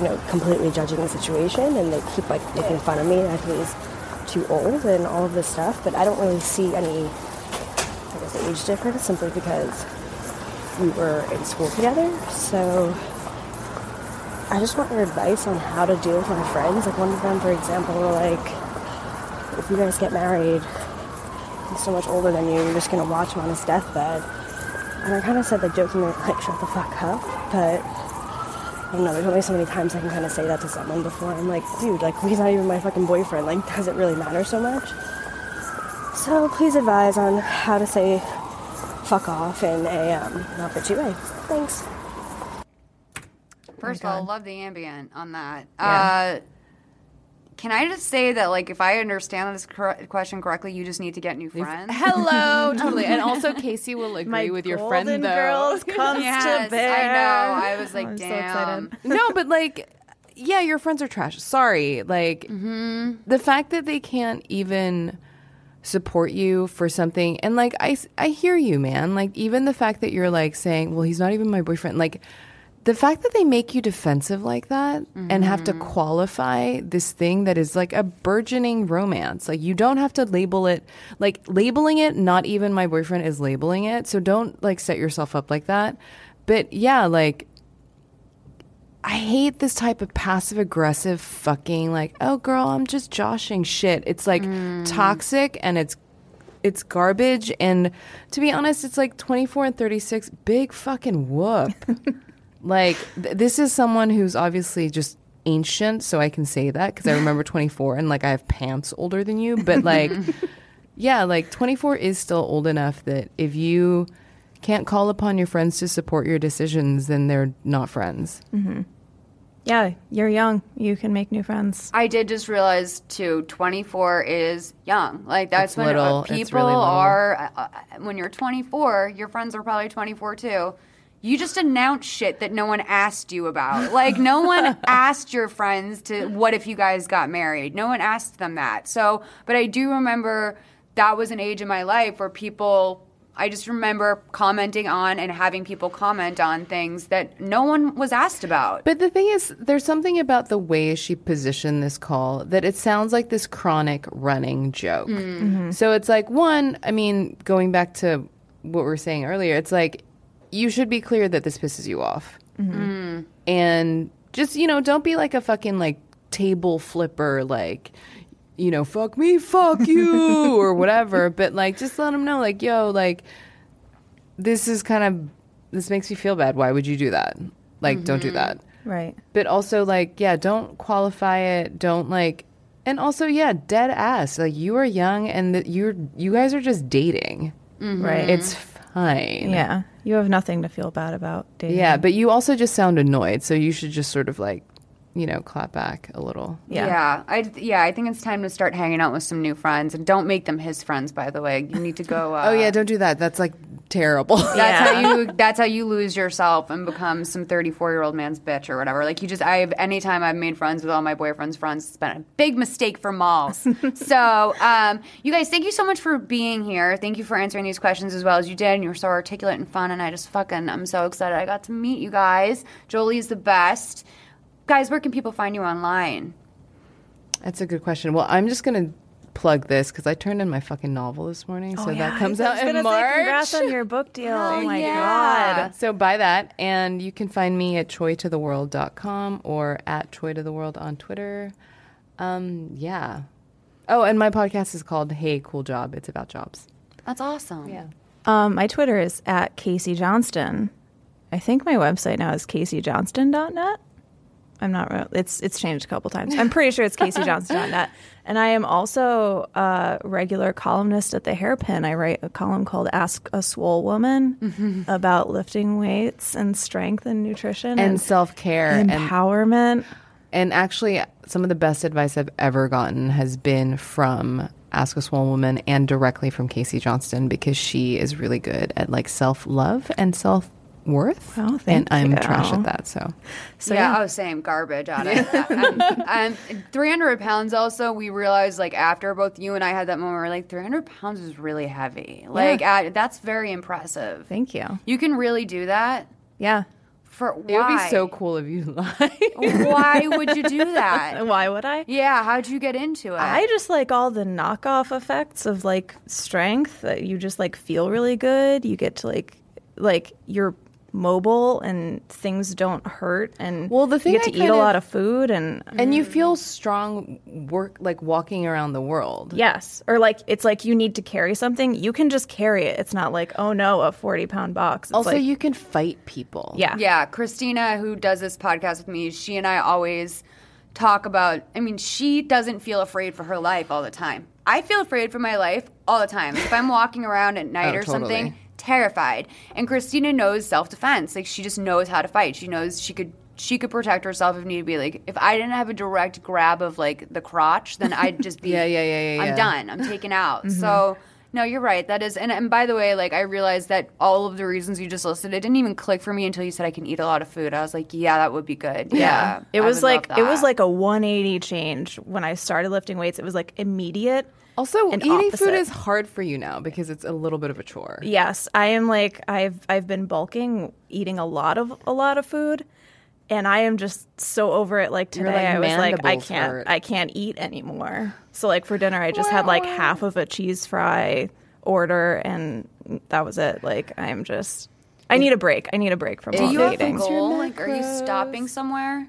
you know, completely judging the situation, and they keep like making fun of me. Think he's too old and all of this stuff, but I don't really see any, I guess, age difference simply because we were in school together. So I just want your advice on how to deal with my friends. Like one of them, for example, were like, if you guys get married, he's so much older than you, you're just gonna watch him on his deathbed. And I kind of said like jokingly, like shut the fuck up, but I don't know. There's only so many times I can kind of say that to someone before I'm like, dude, like he's not even my fucking boyfriend. Like, does it really matter so much? So please advise on how to say fuck off in a um, not bitchy way. Thanks. First of all, love the ambient on that. Uh, can I just say that, like, if I understand this cor- question correctly, you just need to get new friends? Hello, totally. And also, Casey will agree My with your friend, though. Girls comes yes, to bear. I know. I was like, I'm so damn. excited. no, but like, yeah, your friends are trash. Sorry. Like, the fact that they can't even support you for something, and like, I, I hear you, man. Like, even the fact that you're like saying, well, he's not even my boyfriend, like, the fact that they make you defensive like that and have to mm-hmm. qualify this thing that is like a burgeoning romance. Like you don't have to label it like labeling it not even my boyfriend is labeling it. So don't like set yourself up like that. But yeah, like I hate this type of passive aggressive fucking like, oh girl, I'm just joshing shit. It's like mm. toxic and it's it's garbage and to be honest, it's like 24 and 36 big fucking whoop. like th- this is someone who's obviously just ancient, so I can say that cuz I remember 24 and like I have pants older than you, but like yeah, like 24 is still old enough that if you can't call upon your friends to support your decisions, then they're not friends. Mhm. Yeah, you're young. You can make new friends. I did just realize too. Twenty four is young. Like that's It's when little. uh, It's people really little. are. Uh, uh, when you're twenty four, your friends are probably twenty four too. You just announce shit that no one asked you about. Like no one asked your friends to. What if you guys got married? No one asked them that. So, but I do remember that was an age in my life where people. I just remember commenting on and having people comment on things that no one was asked about. But the thing is, there's something about the way she positioned this call that it sounds like this chronic running joke. Mm. Mm-hmm. So it's like, one, I mean, going back to what we are saying earlier, it's like, you should be clear that this pisses you off. Mm-hmm. Mm. And just, you know, don't be like a fucking like table flipper, like, you know, fuck me, fuck you, or whatever. But like, just let them know, like, yo, like, this is kind of, this makes me feel bad. Why would you do that? Like, don't do mm-hmm. that Right. but also like yeah don't qualify it don't like and also yeah dead ass like you are young and that you're you guys are just dating mm-hmm. Right. it's fine yeah. You have nothing to feel bad about dating. yeah but you also just sound annoyed so you should just sort of like you know clap back a little Yeah. Yeah, I yeah, I think it's time to start hanging out with some new friends, and don't make them his friends. By the way, you need to go. Uh, oh yeah don't do that that's like terrible That's how you. That's how you lose yourself and become some thirty-four-year-old man's bitch or whatever. Like you just. I've anytime I've made friends with all my boyfriend's friends, it's been a big mistake for malls. so, um, you guys, thank you so much for being here. Thank you for answering these questions as well as you did, and you were so articulate and fun. And I just fucking, I'm so excited. I got to meet you guys. Jolie's the best. Guys, where can people find you online? that's a good question well i'm just gonna plug this because i turned in my fucking novel this morning so that comes out in march Say, congrats on your book deal. oh my yeah. god. So buy that, and you can find me at choitotheworld.com or at choitotheworld on Twitter. Um, yeah. Oh, and my podcast is called Hey Cool Job. It's about jobs. That's awesome. Yeah. Um, my Twitter is at Casey Johnston. I think my website now is caseyjohnston.net. I'm not real. It's it's changed a couple times. I'm pretty sure it's caseyjohnston.net. And I am also a regular columnist at the Hairpin. I write a column called Ask a Swole Woman mm-hmm. about lifting weights and strength and nutrition And self care. And, empowerment. and actually, some of the best advice I've ever gotten has been from Ask a Swole Woman and directly from Casey Johnston because she is really good at like self love and self worth. Oh, and I'm you. trash at that. So So yeah, yeah. I was saying garbage on it. I'm, um, I'm um, 300 pounds. Also, we realized like after both you and I had that moment, we are like 300 pounds is really heavy. Like at, that's very impressive. Thank you. You can really do that. Yeah. For why? It would be so cool if you lied. Why would you do that? Why would I? Yeah, how'd you get into it? I just like all the knockoff effects of like strength that you just like feel really good. You get to like like you're mobile and things don't hurt and Well, the thing you get I to eat a of- lot of food and and you feel strong work like walking around the world. yes or like it's like you need to carry something you can just carry it it's not like oh no a 40 pound box it's Also, like, you can fight people. yeah Yeah, Christina, who does this podcast with me, she and I always talk about. I mean, she doesn't feel afraid for her life all the time. I feel afraid for my life all the time. If I'm walking around at night Oh, or something, totally. Terrified. And Christina knows self defense. Like she just knows how to fight. She knows she could. She could protect herself if need be. Like if I didn't have a direct grab of like the crotch, then I'd just be Yeah, yeah, yeah, yeah, I'm yeah. done. I'm taken out. Mm-hmm. So no, you're right. That is, and, and by the way, like I realized that all of the reasons you just listed, it didn't even click for me until you said I can eat a lot of food. I was like, yeah, that would be good. Yeah, it I was like it was like a 180 change when i started lifting weights it was like immediate Also, and eating opposite. food is hard for you now because it's a little bit of a chore. Yes, I am like I've I've been bulking, eating a lot of a lot of food, and I am just so over it. Like today, like, I was like, I can't, hurt. I can't eat anymore. So like for dinner, I just had like half of a cheese fry order, and that was it. Like I'm just, I need a break. I need a break from Do all you the have a goal? Like, are you stopping somewhere?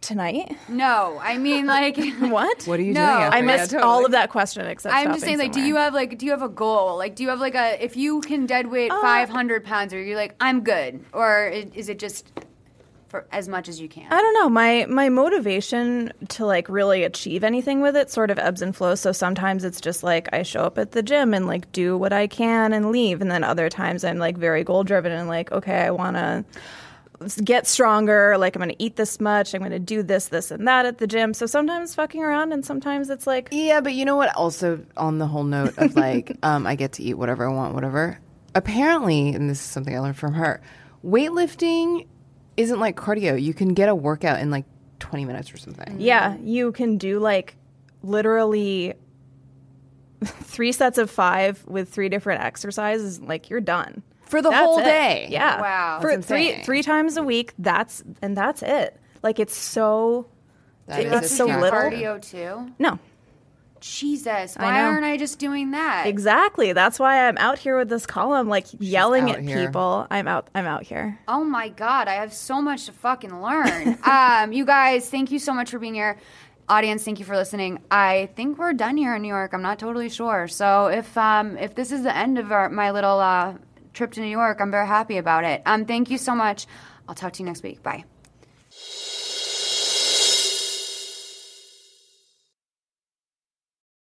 tonight. No, I mean like What? What are you No, doing? I After? I Yeah, missed totally. all of that question except. I'm just saying, like, do you have like, do you have a goal? Like, do you have like a, if you can dead weight Uh, 500 pounds, or you're like, I'm good, or is it just for as much as you can? I don't know. My my motivation to like really achieve anything with it sort of ebbs and flows. So sometimes it's just like I show up at the gym and like do what I can and leave, and then other times I'm like very goal driven and like okay, I want to get stronger. Like I'm going to eat this much. I'm going to do this, this, and that at the gym. So sometimes fucking around, and sometimes it's like Yeah, but you know what? Also, on the whole note of like, um, I get to eat whatever I want, whatever. Apparently, and this is something I learned from her, weightlifting isn't like cardio. You can get a workout in like 20 minutes or something. Mm-hmm. Yeah, you can do like literally three sets of five with three different exercises. Like you're done For the That's whole it. day. Yeah, Wow. for three insane. three times a week. That's and that's it. Like it's so. That It's is so little. cardio too. No, Jesus, why know. aren't I just doing that? exactly. That's why I'm out here with this column, like yelling at here. people. I'm out. I'm out here. Oh my god, I have so much to fucking learn. um, you guys, thank you so much for being here. Audience, thank you for listening. I think we're done here in New York. I'm not totally sure. So if um, if this is the end of our, my little uh, trip to New York, I'm very happy about it. Um, thank you so much. I'll talk to you next week. Bye.